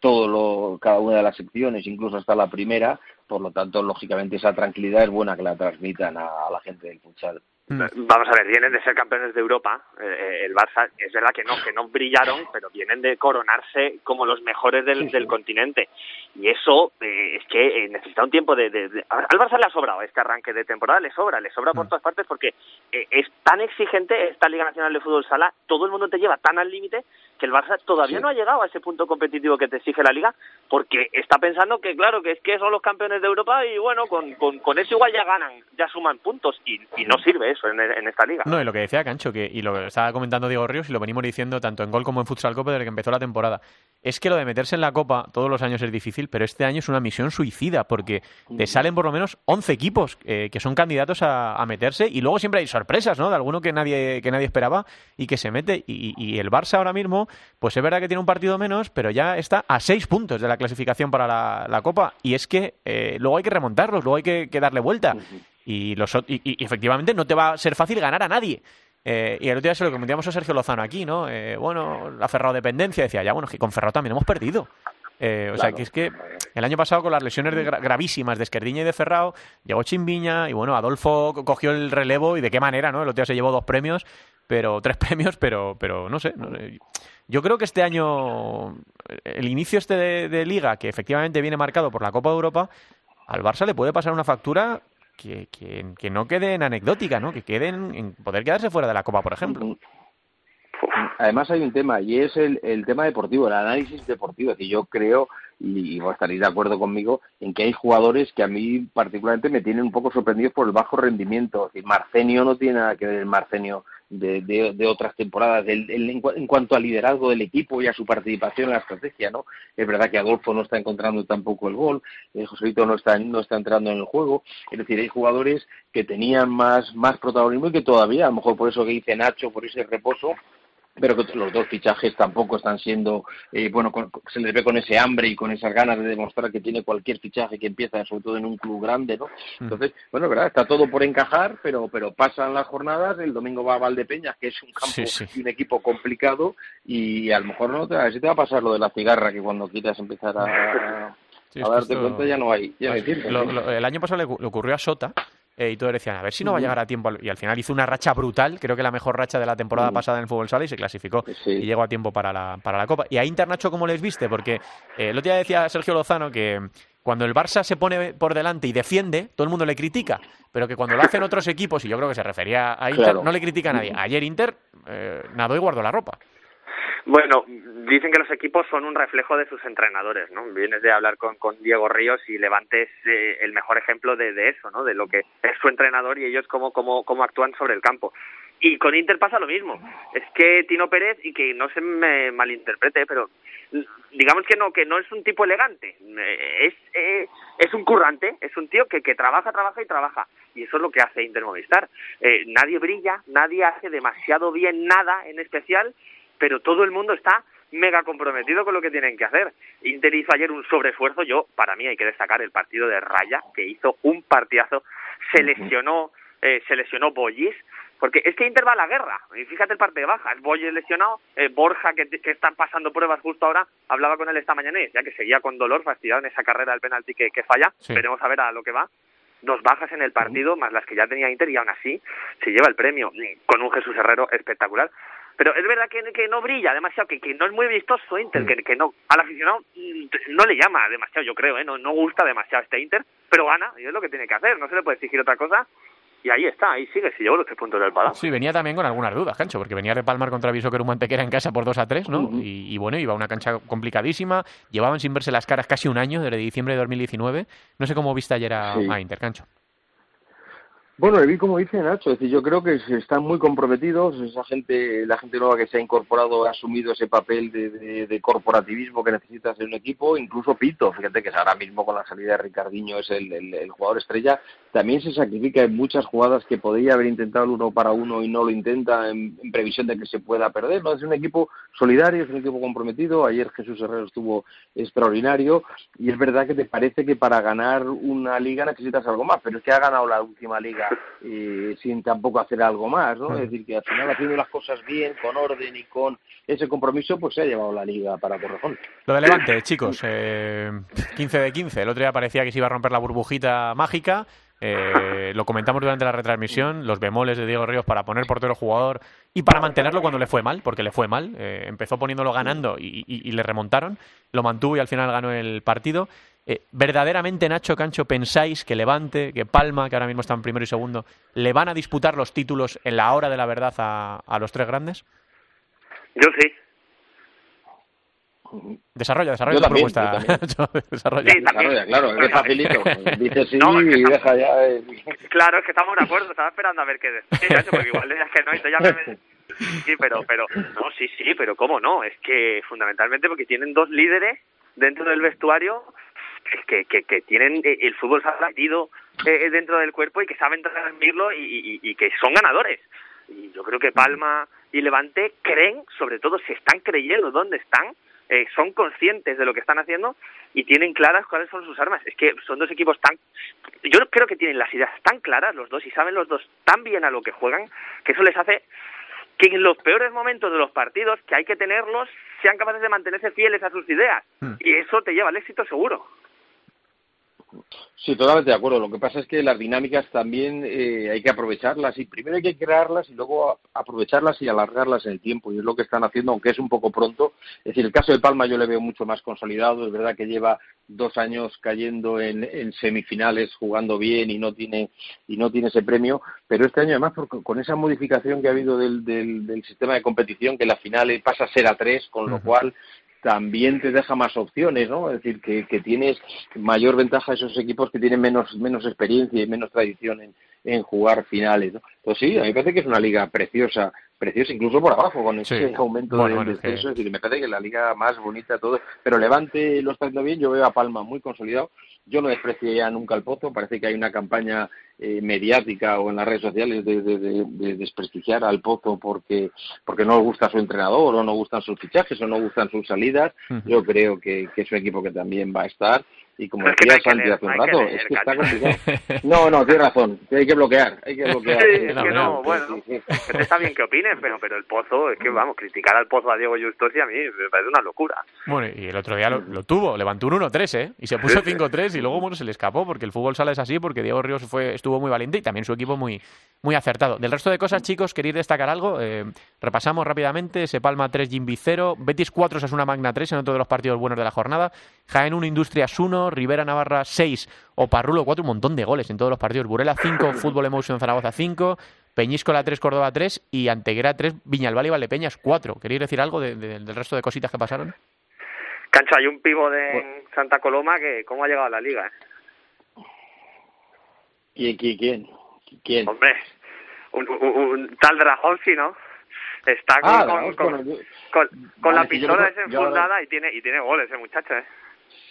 todo lo, cada una de las secciones, incluso hasta la primera, por lo tanto, lógicamente, esa tranquilidad es buena que la transmitan a, la gente del futsal. Mm. Vamos a ver, vienen de ser campeones de Europa. Eh, eh, el Barça es verdad que no, que no brillaron, pero vienen de coronarse como los mejores del, del continente. Y eso eh, es que necesita un tiempo de, de, Al Barça le ha sobrado este arranque de temporada, le sobra, le sobra por mm. todas partes porque es tan exigente esta Liga Nacional de Fútbol Sala, todo el mundo te lleva tan al límite que el Barça todavía no ha llegado a ese punto competitivo que te exige la Liga porque está pensando que, claro, que es que son los campeones de Europa y bueno, con, con, con eso igual ya ganan, ya suman puntos y, y no sirve en, esta liga. No, y lo que decía Cancho, que, y lo estaba comentando Diego Ríos y lo venimos diciendo tanto en Gol como en Futsal Copa desde que empezó la temporada, es que lo de meterse en la Copa todos los años es difícil, pero este año es una misión suicida porque te salen por lo menos 11 equipos eh, que son candidatos a, meterse y luego siempre hay sorpresas, ¿no? De alguno que nadie, que nadie esperaba y que se mete. Y, el Barça ahora mismo, pues es verdad que tiene un partido menos, pero ya está a 6 puntos de la clasificación para la, Copa y es que eh, luego hay que remontarlos, luego hay que, que darle vuelta. Y, los, y, efectivamente no te va a ser fácil ganar a nadie. Eh, y el otro día se lo comentábamos a Sergio Lozano aquí, ¿no? Eh, bueno, la Ferrado dependencia decía, ya, bueno, que con Ferrado también hemos perdido. Eh, o sea, que es que el año pasado con las lesiones de gravísimas de Esquerdiña y de Ferrao, llegó Chimbiña y bueno, Adolfo cogió el relevo y de qué manera, ¿no? El otro día se llevó dos premios, pero tres premios, pero, pero no sé. Yo creo que este año, el inicio este de, de liga, que efectivamente viene marcado por la Copa de Europa, al Barça le puede pasar una factura que, que, no queden anecdótica, ¿no? Que queden en poder quedarse fuera de la Copa, por ejemplo. Además hay un tema y es el, el tema deportivo, el análisis deportivo. que yo creo y, vos estaréis de acuerdo conmigo en que hay jugadores que a mí particularmente me tienen un poco sorprendidos por el bajo rendimiento. Es decir, Marcenio no tiene nada que ver el Marcenio de, de, otras temporadas en, cuanto al liderazgo del equipo y a su participación en la estrategia, ¿no? Es verdad que Adolfo no está encontrando tampoco el gol, eh, no está, no está entrando en el juego, es decir, hay jugadores que tenían más, más protagonismo y que todavía, a lo mejor por eso que dice Nacho, por ese reposo, pero que los dos fichajes tampoco están siendo, eh, bueno, se les ve con ese hambre y con esas ganas de demostrar que tiene cualquier fichaje que empieza, sobre todo en un club grande, ¿no? Mm. Entonces, bueno, verdad, está todo por encajar, pero pero pasan las jornadas, el domingo va a Valdepeñas, que es un campo y un equipo complicado, y a lo mejor no te, si te va a pasar lo de la cigarra, que cuando quieras empezar a, darte cuenta ya no hay, ya tiempo. el año pasado le ocurrió a Sota, eh, y todos decían, a ver si no va a llegar a tiempo. Y al final hizo una racha brutal, creo que la mejor racha de la temporada pasada en el fútbol sala y se clasificó. Y llegó a tiempo para la, para la Copa. Y a Inter, Nacho, ¿cómo les viste? Porque eh, el otro día decía Sergio Lozano que cuando el Barça se pone por delante y defiende, todo el mundo le critica. Pero que cuando lo hacen otros equipos, y yo creo que se refería a Inter, no le critica a nadie. Ayer Inter eh, nadó y guardó la ropa. Bueno, dicen que los equipos son un reflejo de sus entrenadores, ¿no? Vienes de hablar con, Diego Ríos y Levante es eh, el mejor ejemplo de, eso, ¿no? De lo que es su entrenador y ellos cómo, cómo, cómo actúan sobre el campo. Y con Inter pasa lo mismo. Es que Tino Pérez, y que no se me malinterprete, pero digamos que no, que no es un tipo elegante. Es, eh, es un currante, es un tío que, que trabaja, trabaja y trabaja. Y eso es lo que hace Inter Movistar. Eh, nadie brilla, nadie hace demasiado bien nada en especial pero todo el mundo está mega comprometido con lo que tienen que hacer. Inter hizo ayer un sobreesfuerzo, yo, para mí hay que destacar el partido de Raya, que hizo un partidazo, se lesionó, eh, se lesionó Boyis, porque es que Inter va a la guerra, y fíjate el parte de bajas, Boyes lesionado, eh, Borja que, que están pasando pruebas justo ahora, hablaba con él esta mañana y decía que seguía con dolor, fastidiado en esa carrera del penalti que, que falla, veremos a ver a lo que va, dos bajas en el partido, más las que ya tenía Inter, y aún así se lleva el premio, con un Jesús Herrero espectacular. Pero es verdad que, que no brilla demasiado, que, que no es muy vistoso Inter, mm. que, que no al aficionado mm, no le llama demasiado, yo creo, ¿eh? no, no gusta demasiado este Inter, pero gana, y es lo que tiene que hacer, no se le puede exigir otra cosa. Y ahí está, ahí sigue, si llevó los tres puntos del Palacio. Sí, venía también con algunas dudas, Cancho, porque venía de palmar contra Viso que era un Mantequera en casa por 2 a 3, ¿no? y, y, bueno, iba a una cancha complicadísima, llevaban sin verse las caras casi un año, desde diciembre de 2019. No sé cómo viste ayer a, a Inter, Cancho. Bueno, vi como dice Nacho, es decir, yo creo que están muy comprometidos, esa gente, la gente nueva que se ha incorporado ha asumido ese papel de, corporativismo que necesita ser un equipo, incluso Pito, fíjate que ahora mismo con la salida de Ricardinho es el, jugador estrella, también se sacrifica en muchas jugadas que podría haber intentado el uno para uno y no lo intenta en, previsión de que se pueda perder, ¿no? Es un equipo solidario, es un equipo comprometido, ayer Jesús Herrero estuvo extraordinario y es verdad que te parece que para ganar una liga necesitas algo más, pero es que ha ganado la última liga eh, sin tampoco hacer algo más, ¿no? Es decir, que al final haciendo las cosas bien, con orden y con ese compromiso, pues se ha llevado la liga para Torrejón. Lo de Levante, chicos, eh, 15 de 15. El otro día parecía que se iba a romper la burbujita mágica. Eh, lo comentamos durante la retransmisión, los bemoles de Diego Ríos para poner portero jugador y para mantenerlo cuando le fue mal, porque le fue mal. Eh, empezó poniéndolo ganando y, le remontaron, lo mantuvo y al final ganó el partido. Eh, ¿Verdaderamente, Nacho Cancho, pensáis que Levante, que Palma, que ahora mismo están primero y segundo, le van a disputar los títulos en la hora de la verdad a, los tres grandes? Yo sí. Desarrolla, desarrolla tu propuesta. desarrolla. Sí, desarrolla, claro, es facilito. Dice sí y deja ya. Claro, es que estamos de acuerdo, estaba esperando a ver qué decir, porque igual es que no, entonces ya me... Sí, pero, pero, no, sí, sí, pero ¿cómo no? Es que fundamentalmente porque tienen dos líderes dentro del vestuario que, que, que tienen eh, el fútbol ha eh, dentro del cuerpo y que saben transmitirlo y, y, que son ganadores. Y yo creo que Palma y Levante creen, sobre todo si están creyendo dónde están, eh, son conscientes de lo que están haciendo y tienen claras cuáles son sus armas. Es que son dos equipos tan... Yo creo que tienen las ideas tan claras los dos y saben los dos tan bien a lo que juegan que eso les hace que en los peores momentos de los partidos, que hay que tenerlos, sean capaces de mantenerse fieles a sus ideas. Hmm. Y eso te lleva al éxito seguro. Sí, totalmente de acuerdo. Lo que pasa es que las dinámicas también eh, hay que aprovecharlas y primero hay que crearlas y luego aprovecharlas y alargarlas en el tiempo y es lo que están haciendo, aunque es un poco pronto. Es decir, el caso de Palma yo le veo mucho más consolidado. Es verdad que lleva dos años cayendo en, semifinales, jugando bien y no tiene y no tiene ese premio, pero este año además con esa modificación que ha habido del, del, sistema de competición, que la final pasa a ser a tres, con lo cual también te deja más opciones, ¿no? Es decir, que, que tienes mayor ventaja esos equipos que tienen menos, menos experiencia y menos tradición en, en jugar finales, ¿no? Pues sí, a mí me parece que es una liga preciosa preciosa, incluso por abajo, con ese Sí. aumento Bueno, del bueno, es que- descenso. Es decir, me parece que la liga más bonita todo. Pero Levante lo está haciendo bien, yo veo a Palma muy consolidado. Yo no despreciaría nunca el Pozo, parece que hay una campaña eh, mediática o en las redes sociales de, de- de- de desprestigiar al Pozo porque porque no gusta su entrenador o no gustan sus fichajes o no gustan sus salidas. Yo creo que, que es un equipo que también va a estar y como Pero es que decía Santi hace un rato, leer, es que está complicado. No, no, tienes razón, hay que bloquear, hay que bloquear. Sí, es que no, bueno, sí, sí. que está bien que opinen, pero, pero el Pozo, es que vamos, criticar al Pozo a Diego Justosi a mí me parece una locura. Bueno, y el otro día lo, lo tuvo, levantó un 1-3, ¿eh? Y se puso 5-3 y luego, bueno, se le escapó porque el fútbol sala es así, porque Diego Ríos fue, estuvo muy valiente y también su equipo muy, muy acertado. Del resto de cosas, chicos, ¿queréis destacar algo? Eh, repasamos rápidamente, Se Palma 3, Jimby 0, Betis 4, una Magna 3 en otro de los partidos buenos de la jornada, Jaén 1, Industrias 1, Rivera Navarra 6, Oparrulo 4, un montón de goles en todos los partidos, Burela 5, Fútbol Emotion Zaragoza 5, Peñíscola 3, Córdoba 3 y Anteguera 3, Viñalbal y Valdepeñas 4. ¿Queréis decir algo de- de- del resto de cositas que pasaron? Cancho, hay un pivo de Santa Coloma que cómo ha llegado a la liga, ¿eh? ¿Quién, quién, quién? ¿Quién? Hombre, un, un, un tal Drahovski, ¿no? Está con, Ah, con, con, bueno, con- con Vale, la yo pistola yo desenfundada y tiene y tiene goles ese muchacho, ¿eh?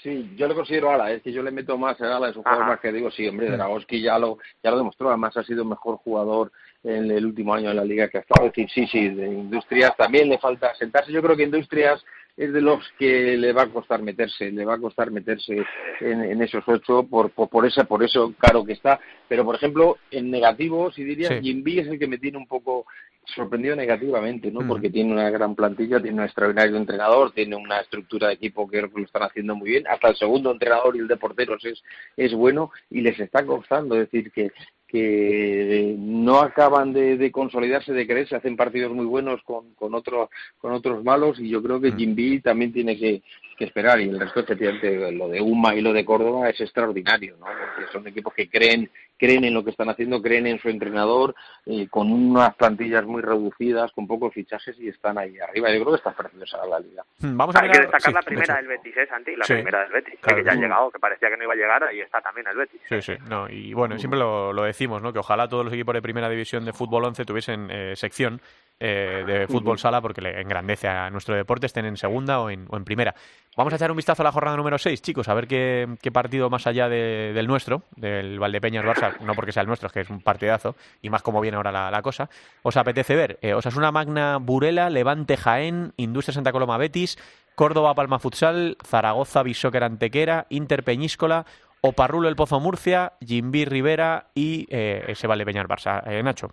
Sí, yo le considero ala, es que yo le meto más a ala, es un jugador Ajá. más que digo, sí, hombre, Dragowski ya lo, ya lo demostró, además ha sido el mejor jugador en el último año en la liga que ha estado, es decir, sí, sí, de Industrias también le falta sentarse, yo creo que Industrias es de los que le va a costar meterse, le va a costar meterse en, en esos ocho por, por, por esa, por eso caro que está, pero por ejemplo, en negativo, si dirías, Sí. Jimby es el que me tiene un poco sorprendido negativamente, ¿no? Mm. Porque tiene una gran plantilla, tiene un extraordinario entrenador, tiene una estructura de equipo que creo que lo están haciendo muy bien. Hasta el segundo entrenador y el de porteros es, es bueno y les está costando. Es decir, que, que no acaban de, de consolidarse, de creerse, hacen partidos muy buenos con, con, otro, con otros malos y yo creo que Mm. Jimby también tiene que, que esperar y el resto, efectivamente, lo de Uma y lo de Córdoba es extraordinario, ¿no? Porque son equipos que creen creen en lo que están haciendo, creen en su entrenador, eh, con unas plantillas muy reducidas, con pocos fichajes y están ahí arriba. Yo creo que está preciosa la liga. Hmm, Vamos a Hay que destacar sí, la primera del Betis, ¿eh, Santi? La Sí. primera del Betis, Claro. que ya ha llegado, que parecía que no iba a llegar, ahí está también el Betis. Sí, sí, no, y bueno, siempre lo, lo decimos, ¿no? Que ojalá todos los equipos de primera división de fútbol 11 tuviesen eh, sección eh, de fútbol sala porque le engrandece a nuestro deporte, estén en segunda o en, o en primera. Vamos a echar un vistazo a la jornada número 6, chicos, a ver qué, qué partido más allá de- del nuestro, del Valdepeñas Barça, no porque sea el nuestro, es que es un partidazo, y más como viene ahora la, la cosa, os apetece ver. Eh, Osasuna Magna Burela, Levante Jaén, Industria Santa Coloma Betis, Córdoba Palma Futsal, Zaragoza Bisóquer Antequera, Inter Peñíscola, Oparrulo El Pozo Murcia, Jimbi Rivera y eh, ese Valdepeñas Barça. Eh, Nacho.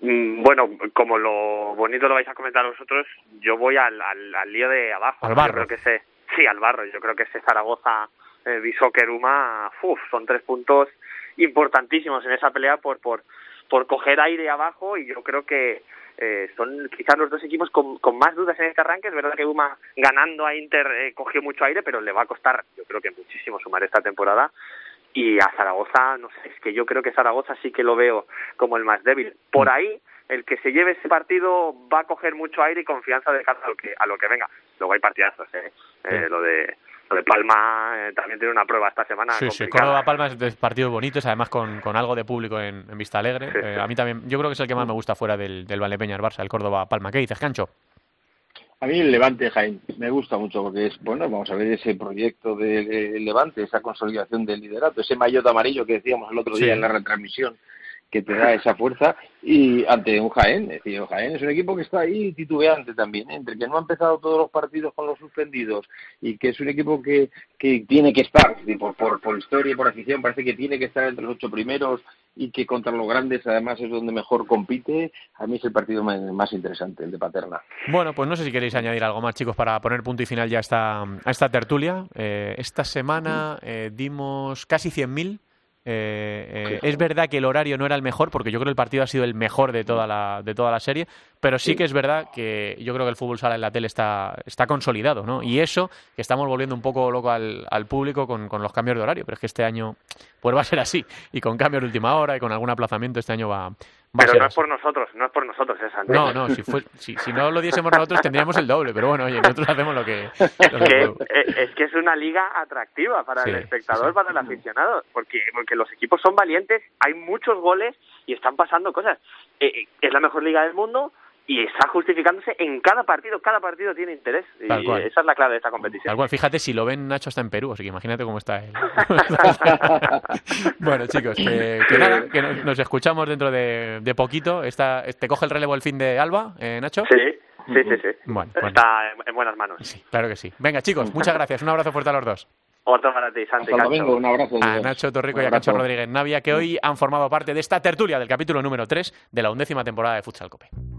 Mm, Bueno, como lo bonito lo vais a comentar vosotros, yo voy al, al, al lío de abajo. Al barro. Yo creo que ese, sí, al barro. Yo creo que ese Zaragoza, eh, Bisóquer, Uma, uf, son tres puntos importantísimos en esa pelea por, por, por coger aire abajo y yo creo que eh, son quizás los dos equipos con, con más dudas en este arranque. Es verdad que Uma ganando a Inter eh, cogió mucho aire, pero le va a costar, yo creo que muchísimo sumar esta temporada. Y a Zaragoza, no sé, es que yo creo que Zaragoza sí que lo veo como el más débil. Por ahí, el que se lleve ese partido va a coger mucho aire y confianza de cara a lo que, a lo que venga. Luego hay partidazos, ¿eh? Eh, lo de lo de Palma eh, también tiene una prueba esta semana. Sí, sí, complicada. Córdoba Palma es de partidos bonitos, además con, con algo de público en, en Vista Alegre. Sí, Eh, sí. a mí también, yo creo que es el que más me gusta fuera del, del Valdepeñas Barça, el Córdoba Palma. ¿Qué dices, Cancho? A mí el Levante Jaén me gusta mucho porque es, bueno, vamos a ver ese proyecto de, de Levante, esa consolidación del liderato, ese maillot amarillo que decíamos el otro día Sí. en la retransmisión, que te da esa fuerza, y ante un Jaén, es decir, Jaén es un equipo que está ahí titubeante también, ¿eh? entre que no ha empezado todos los partidos con los suspendidos y que es un equipo que, que tiene que estar, es decir, por, por, por historia y por afición, parece que tiene que estar entre los ocho primeros y que contra los grandes además es donde mejor compite, a mí es el partido más, más interesante, el de Paterna. Bueno, pues no sé si queréis añadir algo más, chicos, para poner punto y final ya a esta, a esta tertulia. Eh, esta semana eh, dimos casi 100.000. Eh, eh, es verdad que el horario no era el mejor, porque yo creo que el partido ha sido el mejor de toda la, de toda la serie, pero sí, que es verdad que yo creo que el fútbol sala en la tele está, está consolidado, ¿no? Y eso, que estamos volviendo un poco loco al, al público con, con, los cambios de horario, pero es que este año pues va a ser así, y con cambios de última hora y con algún aplazamiento este año va, pero no es por nosotros, no es por nosotros esa. No, no, si, fue, si, si, no lo diésemos nosotros tendríamos el doble, pero bueno, oye, nosotros hacemos lo que... Lo que eh, es, que es una liga atractiva para el espectador, para el aficionado, porque, porque los equipos son valientes, hay muchos goles y están pasando cosas. Eh, eh, es la mejor liga del mundo, y está justificándose en cada partido, cada partido tiene interés. y esa es la clave de esta competición. Tal cual, fíjate, si lo ven Nacho está en Perú, así que imagínate cómo está él. bueno, chicos, que, nada, que nos, escuchamos dentro de, de poquito. Está, ¿Te coge el relevo el fin de Alba, eh, Nacho? Sí. Sí, sí, sí. Bueno, Está en buenas manos. Sí, claro que sí. Venga, chicos, muchas gracias. Un abrazo fuerte a los dos. Otro para ti, Santi. un abrazo. A Nacho Torrico y a Cacho Rodríguez Navia, que hoy han formado parte de esta tertulia del capítulo número 3 de la undécima temporada de Futsal Cope.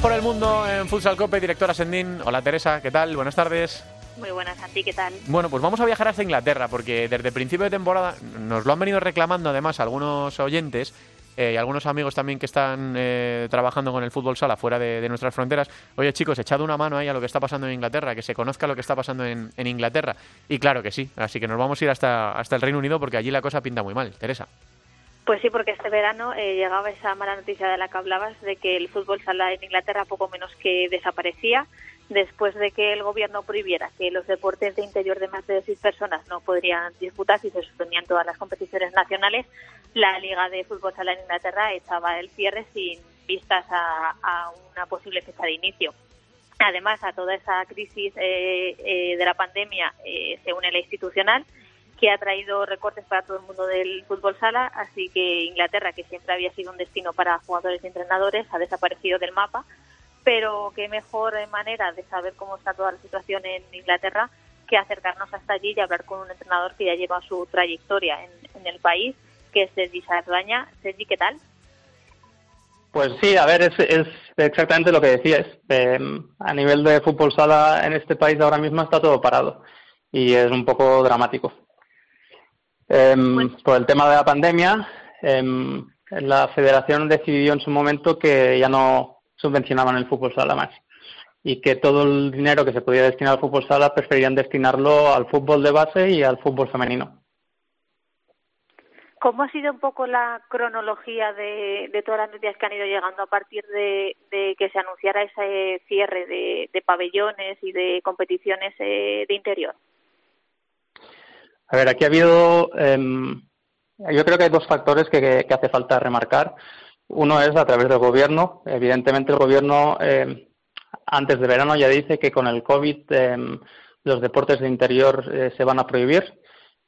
por el mundo en Futsal Cope, directora Sendín. Hola Teresa, ¿qué tal? Buenas tardes. Muy buenas, Santi, ¿qué tal? Bueno, pues vamos a viajar hasta Inglaterra, porque desde el principio de temporada nos lo han venido reclamando además algunos oyentes eh, y algunos amigos también que están eh, trabajando con el fútbol sala fuera de, nuestras fronteras. Oye, chicos, echad una mano ahí a lo que está pasando en Inglaterra, que se conozca lo que está pasando en, en Inglaterra. Y claro que sí, así que nos vamos a ir hasta, hasta el Reino Unido porque allí la cosa pinta muy mal. Teresa. Pues sí, porque este verano eh, llegaba esa mala noticia de la que hablabas, de que el fútbol sala en Inglaterra poco menos que desaparecía, después de que el gobierno prohibiera que los deportes de interior de más de seis personas no podrían disputarse y se suspendían todas las competiciones nacionales, la Liga de Fútbol Sala en Inglaterra echaba el cierre sin vistas a, una posible fecha de inicio. Además, a toda esa crisis eh, eh, de la pandemia se une la institucional que ha traído recortes para todo el mundo del fútbol sala, así que Inglaterra, que siempre había sido un destino para jugadores y entrenadores, ha desaparecido del mapa, pero qué mejor manera de saber cómo está toda la situación en Inglaterra que acercarnos hasta allí y hablar con un entrenador que ya lleva su trayectoria en, el país, que es Sergi Sardaña. Sergi, ¿qué tal? Pues sí, a ver, es, exactamente lo que decías. Em, a nivel de fútbol sala en este país ahora mismo está todo parado y es un poco dramático. Em, por el tema de la pandemia, em, la federación decidió en su momento que ya no subvencionaban el fútbol sala más y que todo el dinero que se podía destinar al fútbol sala preferían destinarlo al fútbol de base y al fútbol femenino. ¿Cómo ha sido un poco la cronología de, todas las noticias que han ido llegando a partir de, que se anunciara ese cierre de, pabellones y de competiciones eh, de interior? A ver, aquí ha habido, em, yo creo que hay dos factores que, hace falta remarcar. Uno es a través del gobierno. Evidentemente el gobierno em, antes de verano ya dice que con el COVID em, los deportes de interior eh, se van a prohibir.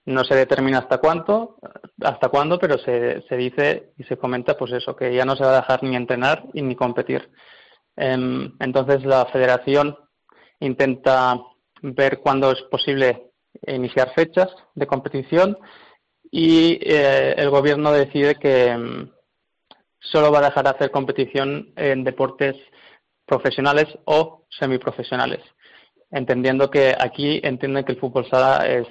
No se determina hasta cuánto, hasta cuándo, pero se, se dice y se comenta pues eso, que ya no se va a dejar ni entrenar ni competir. entonces la federación intenta ver cuándo es posible iniciar fechas de competición y eh, el gobierno decide que mm, solo va a dejar de hacer competición en deportes profesionales o semiprofesionales, entendiendo que aquí entienden que el fútbol sala es,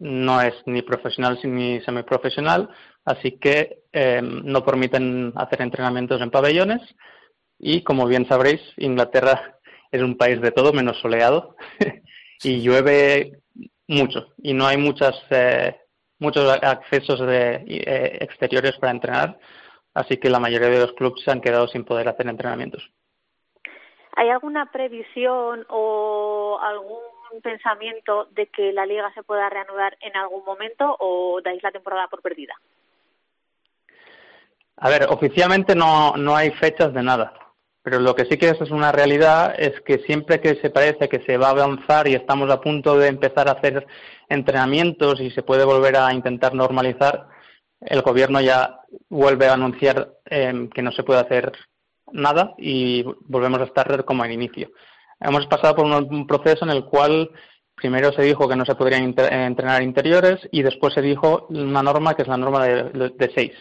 no es ni profesional ni semiprofesional, así que eh, no permiten hacer entrenamientos en pabellones y, como bien sabréis, Inglaterra es un país de todo menos soleado y llueve mucho y no hay muchas, eh, muchos accesos de, eh, exteriores para entrenar, así que la mayoría de los clubes se han quedado sin poder hacer entrenamientos. ¿Hay alguna previsión o algún pensamiento de que la liga se pueda reanudar en algún momento o dais la temporada por perdida? A ver, oficialmente no, no hay fechas de nada, Pero lo que sí que es una realidad es que siempre que se parece que se va a avanzar y estamos a punto de empezar a hacer entrenamientos y se puede volver a intentar normalizar, el gobierno ya vuelve a anunciar em, que no se puede hacer nada y volvemos a estar como al inicio. Hemos pasado por un, proceso en el cual primero se dijo que no se podrían entrenar interiores y después se dijo una norma que es la norma de, seis,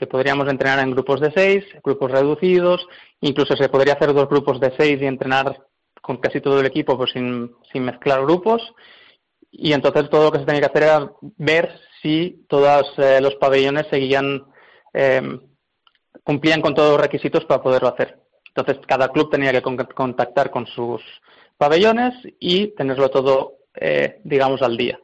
que podríamos entrenar en grupos de seis, grupos reducidos, incluso se podría hacer dos grupos de seis y entrenar con casi todo el equipo pues sin, mezclar grupos y entonces todo lo que se tenía que hacer era ver si todos eh, los pabellones seguían em, cumplían con todos los requisitos para poderlo hacer. Entonces, cada club tenía que contactar con sus pabellones y tenerlo todo, eh, digamos, al día.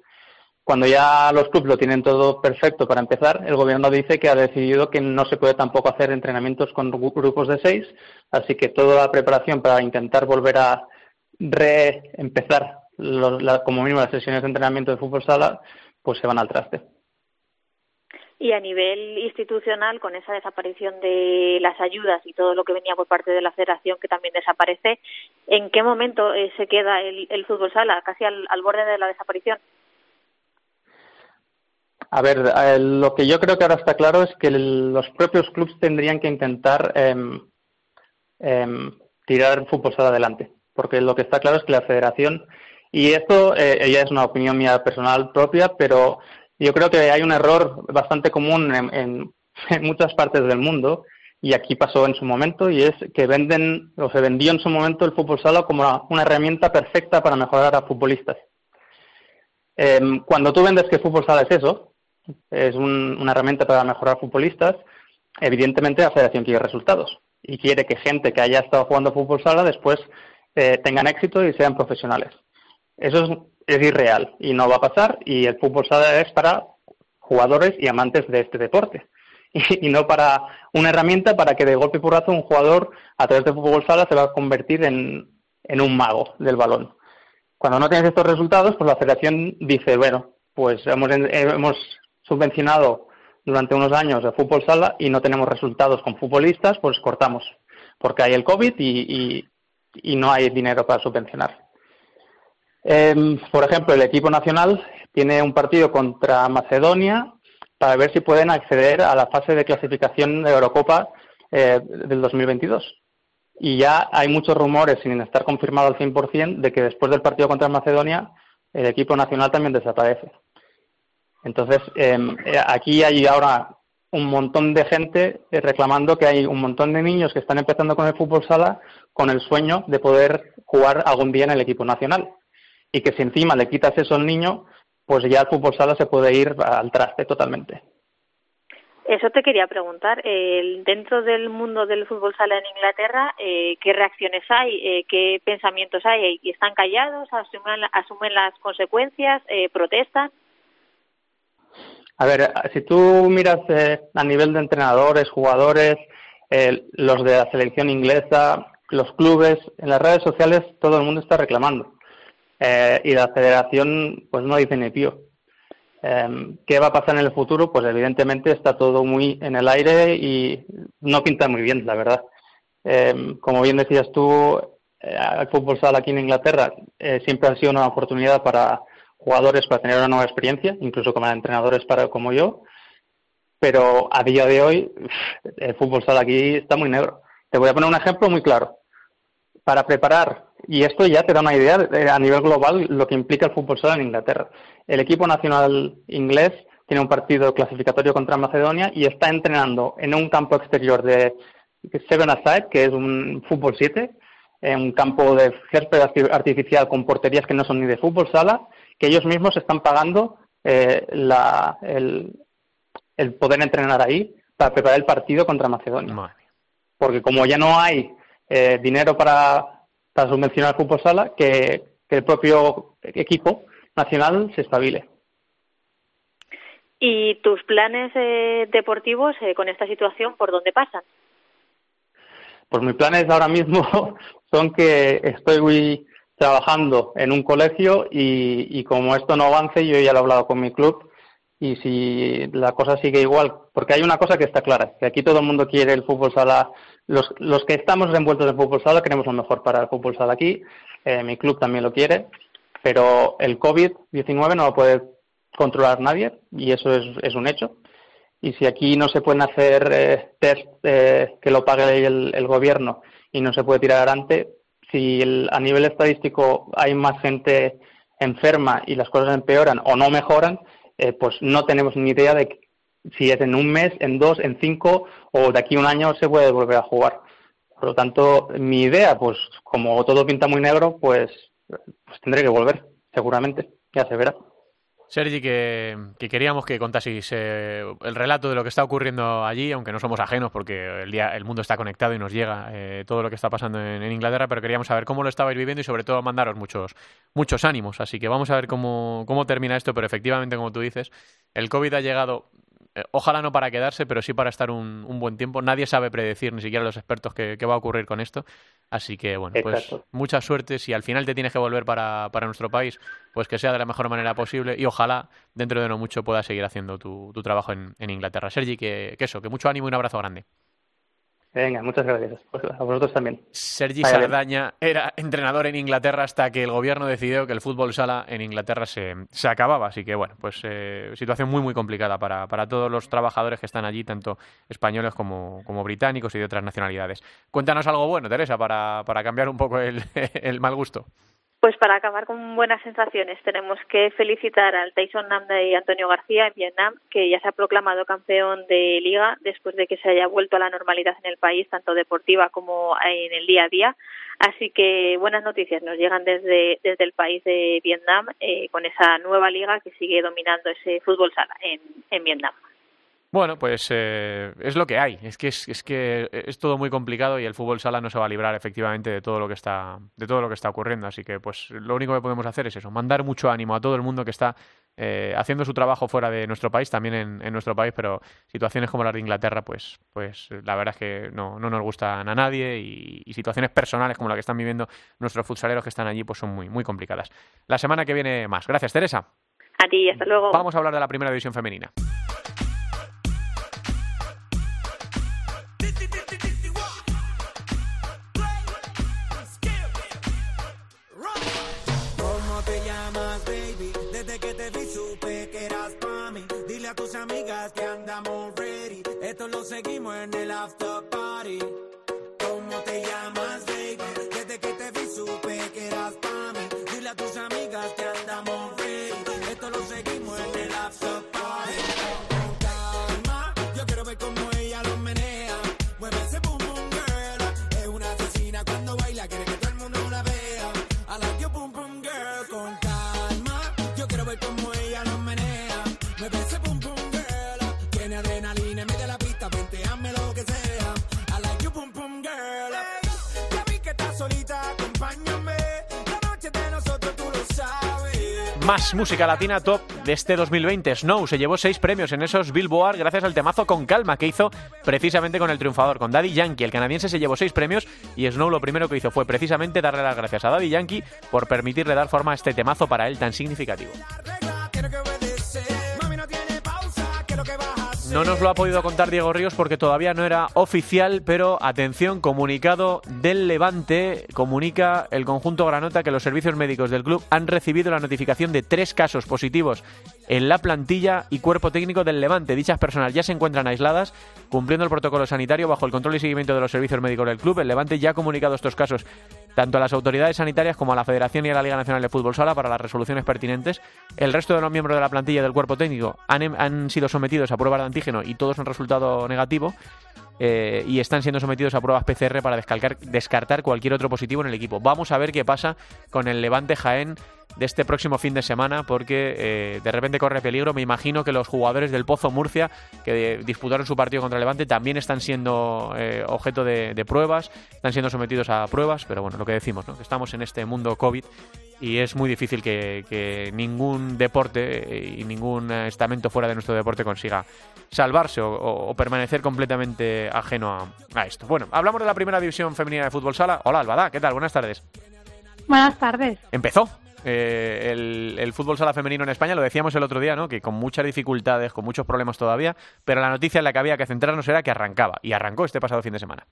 Cuando ya los clubes lo tienen todo perfecto para empezar, el gobierno dice que ha decidido que no se puede tampoco hacer entrenamientos con grupos de seis, así que toda la preparación para intentar volver a reempezar como mínimo las sesiones de entrenamiento de fútbol sala, pues se van al traste y a nivel institucional, con esa desaparición de las ayudas y todo lo que venía por parte de la federación que también desaparece, ¿en qué momento eh, se queda el, fútbol sala? Casi al, borde de la desaparición. A ver, eh, lo que yo creo que ahora está claro es que los propios clubes tendrían que intentar em, em, tirar fútbol sala adelante, porque lo que está claro es que la federación, y esto eh, ya es una opinión mía personal propia, pero yo creo que hay un error bastante común en, muchas partes del mundo y aquí pasó en su momento y es que venden o se vendió en su momento el fútbol sala como una, herramienta perfecta para mejorar a futbolistas. Em, cuando tú vendes que el fútbol sala es eso, es una herramienta para mejorar futbolistas, evidentemente la federación quiere resultados y quiere que gente que haya estado jugando fútbol sala después eh, tengan éxito y sean profesionales. Eso es irreal y no va a pasar y el fútbol sala es para jugadores y amantes de este deporte y, no para una herramienta para que de golpe y porrazo un jugador a través del fútbol sala se va a convertir en, en un mago del balón. Cuando no tienes estos resultados, pues la federación dice, bueno, pues hemos, hemos subvencionado durante unos años el fútbol sala y no tenemos resultados con futbolistas, pues cortamos, porque hay el COVID y, no hay dinero para subvencionar. Em, por ejemplo, el equipo nacional tiene un partido contra Macedonia para ver si pueden acceder a la fase de clasificación de Eurocopa eh, del 2022. Y ya hay muchos rumores, sin estar confirmado al 100%, de que después del partido contra Macedonia el equipo nacional también desaparece. Entonces, em, eh, aquí hay ahora un montón de gente eh, reclamando que hay un montón de niños que están empezando con el fútbol sala con el sueño de poder jugar algún día en el equipo nacional y que si encima le quitas eso al niño, pues ya el fútbol sala se puede ir al traste totalmente. Eso te quería preguntar. dentro del mundo del fútbol sala en Inglaterra, eh, ¿qué reacciones hay? Eh, ¿Qué pensamientos hay? ¿Están callados? ¿Asumen, asumen las consecuencias? Eh, ¿Protestan? A ver, si tú miras a nivel de entrenadores, jugadores, los de la selección inglesa, los clubes, en las redes sociales todo el mundo está reclamando. Eh, y la federación pues no dice ni pío. Em, ¿Qué va a pasar en el futuro? Pues evidentemente está todo muy en el aire y no pinta muy bien, la verdad. Em, como bien decías tú, eh, el fútbol sala aquí en Inglaterra eh, siempre ha sido una oportunidad para jugadores para tener una nueva experiencia, incluso como entrenadores para como yo. Pero a día de hoy el fútbol sala aquí está muy negro. Te voy a poner un ejemplo muy claro. Para preparar y esto ya te da una idea a nivel global lo que implica el fútbol sala en Inglaterra. El equipo nacional inglés tiene un partido clasificatorio contra Macedonia y está entrenando en un campo exterior de Seven Aside, que es un fútbol 7, en un campo de césped artificial con porterías que no son ni de fútbol sala, que ellos mismos están pagando eh, el, poder entrenar ahí para preparar el partido contra Macedonia. Porque como ya no hay eh, dinero para para subvencionar el fútbol sala que, el propio equipo nacional se estabile. ¿Y tus planes eh, deportivos eh, con esta situación por dónde pasan? Pues mis planes ahora mismo son que estoy trabajando en un colegio y, como esto no avance, yo ya lo he hablado con mi club, y si la cosa sigue igual, porque hay una cosa que está clara, que aquí todo el mundo quiere el fútbol sala, los, los que estamos envueltos en fútbol sala queremos lo mejor para el fútbol sala aquí, eh, mi club también lo quiere, pero el COVID-19 no lo puede controlar nadie y eso es, es un hecho. Y si aquí no se pueden hacer eh, test eh, que lo pague el, el, gobierno y no se puede tirar adelante, si el, a nivel estadístico hay más gente enferma y las cosas empeoran o no mejoran, eh, pues no tenemos ni idea de si es en un mes, en dos, en cinco o de aquí a un año se puede volver a jugar. Por lo tanto, mi idea, pues como todo pinta muy negro, pues, pues tendré que volver, seguramente, ya se verá. Sergi, que, que, queríamos que contaseis eh, el relato de lo que está ocurriendo allí, aunque no somos ajenos porque el, día, el mundo está conectado y nos llega eh, todo lo que está pasando en, Inglaterra, pero queríamos saber cómo lo estabais viviendo y sobre todo mandaros muchos, muchos ánimos. Así que vamos a ver cómo, cómo termina esto, pero efectivamente, como tú dices, el COVID ha llegado eh, ojalá no para quedarse, pero sí para estar un, un, buen tiempo. Nadie sabe predecir, ni siquiera los expertos, qué va a ocurrir con esto. Así que, bueno, pues mucha suerte. Si al final te tienes que volver para, para, nuestro país, pues que sea de la mejor manera posible y ojalá dentro de no mucho puedas seguir haciendo tu, tu trabajo en, en, Inglaterra. Sergi, que, que eso, que mucho ánimo y un abrazo grande. Venga, muchas gracias. Pues a vosotros también. Sergi Sardaña bien. era entrenador en Inglaterra hasta que el gobierno decidió que el fútbol sala en Inglaterra se, se acababa. Así que, bueno, pues eh, situación muy, muy complicada para, para, todos los trabajadores que están allí, tanto españoles como, como, británicos y de otras nacionalidades. Cuéntanos algo bueno, Teresa, para, para cambiar un poco el, el mal gusto. Pues para acabar con buenas sensaciones tenemos que felicitar al Tyson Namda y Antonio García en Vietnam, que ya se ha proclamado campeón de liga después de que se haya vuelto a la normalidad en el país, tanto deportiva como en el día a día. Así que buenas noticias nos llegan desde, desde el país de Vietnam eh, con esa nueva liga que sigue dominando ese fútbol sala en, en Vietnam. Bueno, pues eh, es lo que hay. Es que es, es, que es todo muy complicado y el fútbol sala no se va a librar efectivamente de todo lo que está de todo lo que está ocurriendo. Así que pues lo único que podemos hacer es eso, mandar mucho ánimo a todo el mundo que está eh, haciendo su trabajo fuera de nuestro país, también en, en, nuestro país, pero situaciones como la de Inglaterra, pues, pues la verdad es que no, no nos gustan a nadie y, y, situaciones personales como la que están viviendo nuestros futsaleros que están allí, pues son muy, muy complicadas. La semana que viene más. Gracias, Teresa. A ti, hasta luego. Vamos a hablar de la primera división femenina. Seguimos en el after Más música latina top de este 2020. Snow se llevó seis premios en esos Billboard gracias al temazo Con Calma que hizo precisamente con el triunfador, con Daddy Yankee. El canadiense se llevó seis premios y Snow lo primero que hizo fue precisamente darle las gracias a Daddy Yankee por permitirle dar forma a este temazo para él tan significativo. No nos lo ha podido contar Diego Ríos porque todavía no era oficial, pero atención, comunicado del Levante, comunica el conjunto Granota que los servicios médicos del club han recibido la notificación de tres casos positivos en la plantilla y cuerpo técnico del Levante. Dichas personas ya se encuentran aisladas, cumpliendo el protocolo sanitario bajo el control y seguimiento de los servicios médicos del club. El Levante ya ha comunicado estos casos tanto a las autoridades sanitarias como a la Federación y a la Liga Nacional de Fútbol Sala para las resoluciones pertinentes. El resto de los miembros de la plantilla del cuerpo técnico han, han sido sometidos a pruebas de antígeno y todos han resultado negativo. Eh, y están siendo sometidos a pruebas PCR para descartar cualquier otro positivo en el equipo. Vamos a ver qué pasa con el Levante Jaén de este próximo fin de semana porque eh, de repente corre peligro. Me imagino que los jugadores del Pozo Murcia que disputaron su partido contra Levante también están siendo eh, objeto de, de, pruebas, están siendo sometidos a pruebas, pero bueno, lo que decimos, ¿no? que estamos en este mundo COVID y es muy difícil que, que ningún deporte y ningún estamento fuera de nuestro deporte consiga salvarse o, o, o permanecer completamente ajeno a, a, esto. Bueno, hablamos de la primera división femenina de fútbol sala. Hola, Albada, ¿qué tal? Buenas tardes. Buenas tardes. ¿Empezó? Eh, el, fútbol sala femenino en España, lo decíamos el otro día, ¿no? Que con muchas dificultades, con muchos problemas todavía, pero la noticia en la que había que centrarnos era que arrancaba, y arrancó este pasado fin de semana.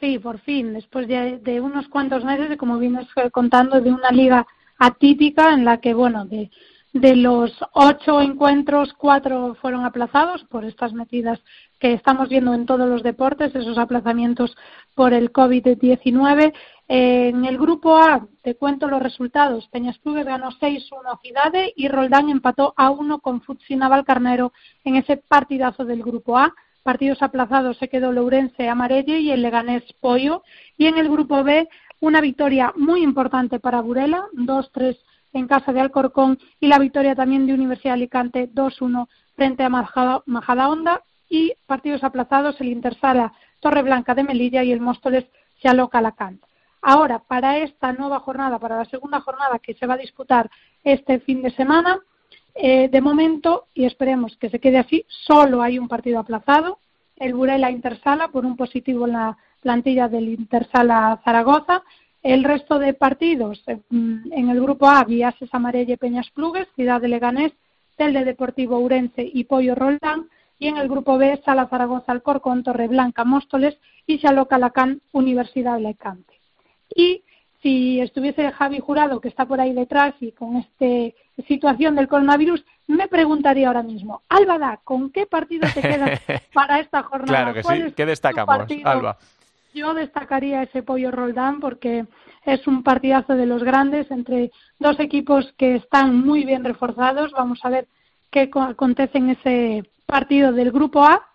Sí, por fin, después de, de unos cuantos meses, como vienes contando, de una liga atípica en la que, bueno, de, de los ocho encuentros, cuatro fueron aplazados por estas medidas que estamos viendo en todos los deportes, esos aplazamientos por el COVID-19. En el grupo A, te cuento los resultados. Peñas Clubes ganó 6-1 a Cidade y Roldán empató a 1 con Futsina Valcarnero en ese partidazo del grupo A. Partidos aplazados se quedó Lourense Amarelle y el Leganés Pollo. Y en el grupo B, una victoria muy importante para Burela, 2-3 en casa de Alcorcón y la victoria también de Universidad de Alicante 2-1 frente a Majadahonda y partidos aplazados el Intersala Torreblanca de Melilla y el Móstoles Xalo Calacant. Ahora, para esta nueva jornada, para la segunda jornada que se va a disputar este fin de semana, eh, de momento, y esperemos que se quede así, solo hay un partido aplazado, el Burela Intersala, por un positivo en la plantilla del Intersala Zaragoza. El resto de partidos mm, en el grupo A, Viases Amarelle Peñas Plugues, Ciudad de Leganés, Telde Deportivo Urense y Pollo Roldán. Y en el grupo B, Sala Zaragoza Alcorcón, Torreblanca Móstoles y Xaló Calacán, Universidad Alicante. Y si estuviese Javi Jurado, que está por ahí detrás y con esta situación del coronavirus, me preguntaría ahora mismo, Álvada, ¿con qué partido te quedas para esta jornada? Claro que sí. ¿Qué destacamos, Alba? Yo destacaría ese Pollo Roldán porque es un partidazo de los grandes entre dos equipos que están muy bien reforzados. Vamos a ver qué acontece en ese partido del Grupo A.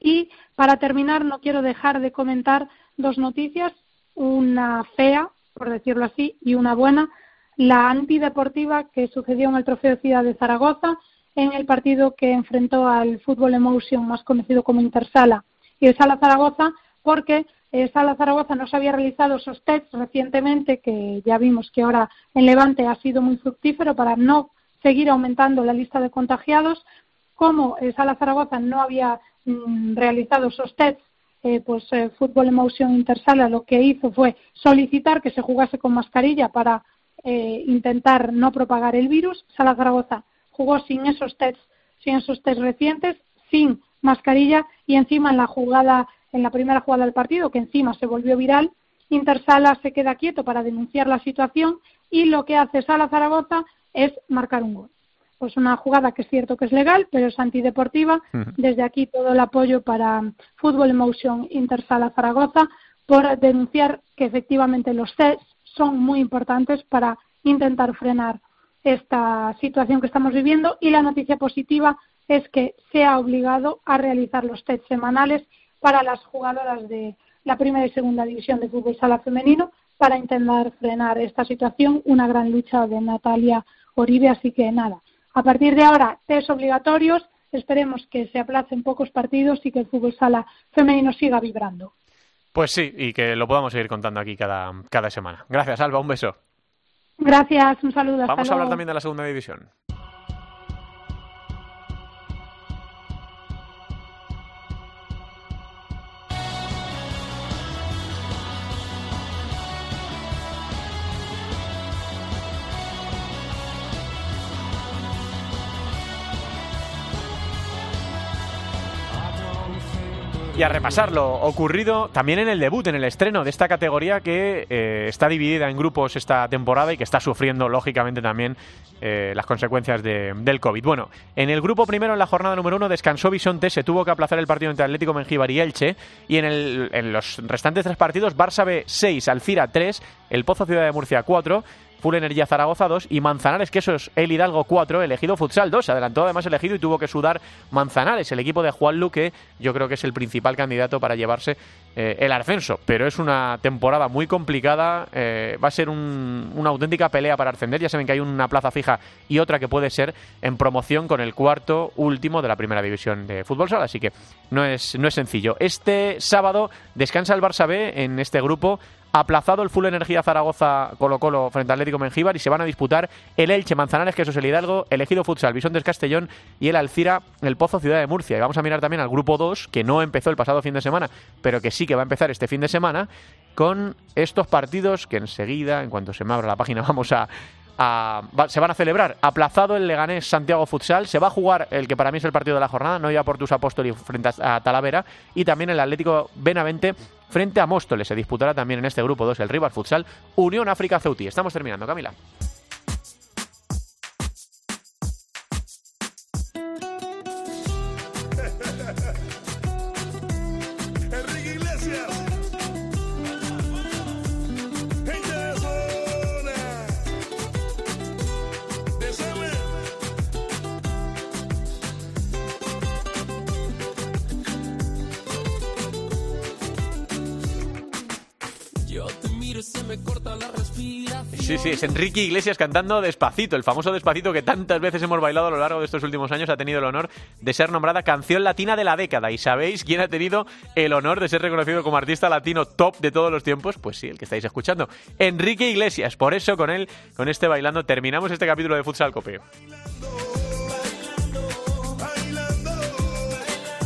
Y para terminar, no quiero dejar de comentar dos noticias una fea, por decirlo así, y una buena, la antideportiva que sucedió en el Trofeo Ciudad de Zaragoza en el partido que enfrentó al Fútbol Emotion, más conocido como Intersala, y el Sala Zaragoza, porque el Sala Zaragoza no se había realizado esos tests recientemente, que ya vimos que ahora en Levante ha sido muy fructífero para no seguir aumentando la lista de contagiados. Como el Sala Zaragoza no había mm, realizado esos tests eh, pues eh, Fútbol Emotion Intersala lo que hizo fue solicitar que se jugase con mascarilla para eh, intentar no propagar el virus. Sala Zaragoza jugó sin esos tests, sin esos tests recientes, sin mascarilla y encima en la jugada, en la primera jugada del partido, que encima se volvió viral, Intersala se queda quieto para denunciar la situación y lo que hace Sala Zaragoza es marcar un gol pues una jugada que es cierto que es legal, pero es antideportiva. Desde aquí todo el apoyo para Fútbol Emotion Intersala Zaragoza por denunciar que efectivamente los tests son muy importantes para intentar frenar esta situación que estamos viviendo. Y la noticia positiva es que se ha obligado a realizar los tests semanales para las jugadoras de la primera y segunda división de fútbol sala femenino para intentar frenar esta situación, una gran lucha de Natalia Oribe, así que nada, a partir de ahora, test obligatorios. Esperemos que se aplacen pocos partidos y que el fútbol sala femenino siga vibrando. Pues sí, y que lo podamos seguir contando aquí cada, cada semana. Gracias, Alba. Un beso. Gracias, un saludo. Vamos a hablar también de la segunda división. Y a repasar lo ocurrido también en el debut, en el estreno de esta categoría que eh, está dividida en grupos esta temporada y que está sufriendo lógicamente también eh, las consecuencias del COVID. Bueno, en el grupo primero, en la jornada número uno, descansó Bisonte, se tuvo que aplazar el partido entre Atlético Mengíbar y Elche y en, el, en los restantes tres partidos, Barça B 6, Alcira 3, El Pozo Ciudad de Murcia 4, Full Energía Zaragoza 2 y Manzanares, que eso es el Hidalgo 4, elegido Futsal 2. Se adelantó además elegido y tuvo que sudar Manzanares, el equipo de Juan Luque, yo creo que es el principal candidato para llevarse eh, el ascenso. Pero es una temporada muy complicada, eh, va a ser una auténtica pelea para ascender. Ya saben que hay una plaza fija y otra que puede ser en promoción con el cuarto último de la primera división de fútbol sala, así que no es, no es sencillo. Este sábado descansa el Barça B en este grupo aplazado el Full Energía Zaragoza Colo Colo frente al Atlético Mengíbar y se van a disputar el Elche Manzanares, que es el Hidalgo, el Ejido Futsal, Bisontes Castellón y el Alcira, el Pozo Ciudad de Murcia. Y vamos a mirar también al grupo 2, que no empezó el pasado fin de semana, pero que sí que va a empezar este fin de semana, con estos partidos que enseguida, en cuanto se me abra la página, vamos a, se van a celebrar. Aplazado el Leganés Santiago Futsal. Se va a jugar el que para mí es el partido de la jornada, no ya por tus apóstoles frente a Talavera. Y también el Atlético Benavente frente a Móstoles. Se disputará también en este grupo 2 el rival futsal Unión África Ceutí. Estamos terminando, Camila. Sí, sí, es Enrique Iglesias cantando Despacito, el famoso Despacito que tantas veces hemos bailado a lo largo de estos últimos años. Ha tenido el honor de ser nombrada canción latina de la década. ¿Y sabéis quién ha tenido el honor de ser reconocido como artista latino top de todos los tiempos? Pues sí, el que estáis escuchando. Enrique Iglesias. Por eso, con él, con este bailando, terminamos este capítulo de Futsal Copeo.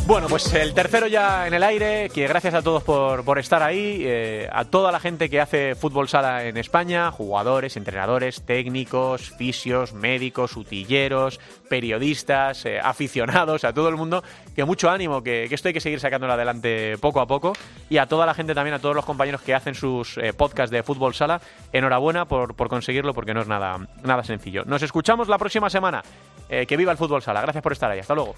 Bueno, pues el tercero ya en el aire, que gracias a todos por, por estar ahí, eh, a toda la gente que hace fútbol sala en España, jugadores, entrenadores, técnicos, fisios, médicos, utilleros, periodistas, eh, aficionados, a todo el mundo, que mucho ánimo, que, esto hay que seguir sacándolo adelante poco a poco, y a toda la gente también, a todos los compañeros que hacen sus eh, podcasts de fútbol sala, enhorabuena por, por conseguirlo, porque no es nada, nada sencillo. Nos escuchamos la próxima semana. que viva el fútbol sala. Gracias por estar ahí. Hasta luego.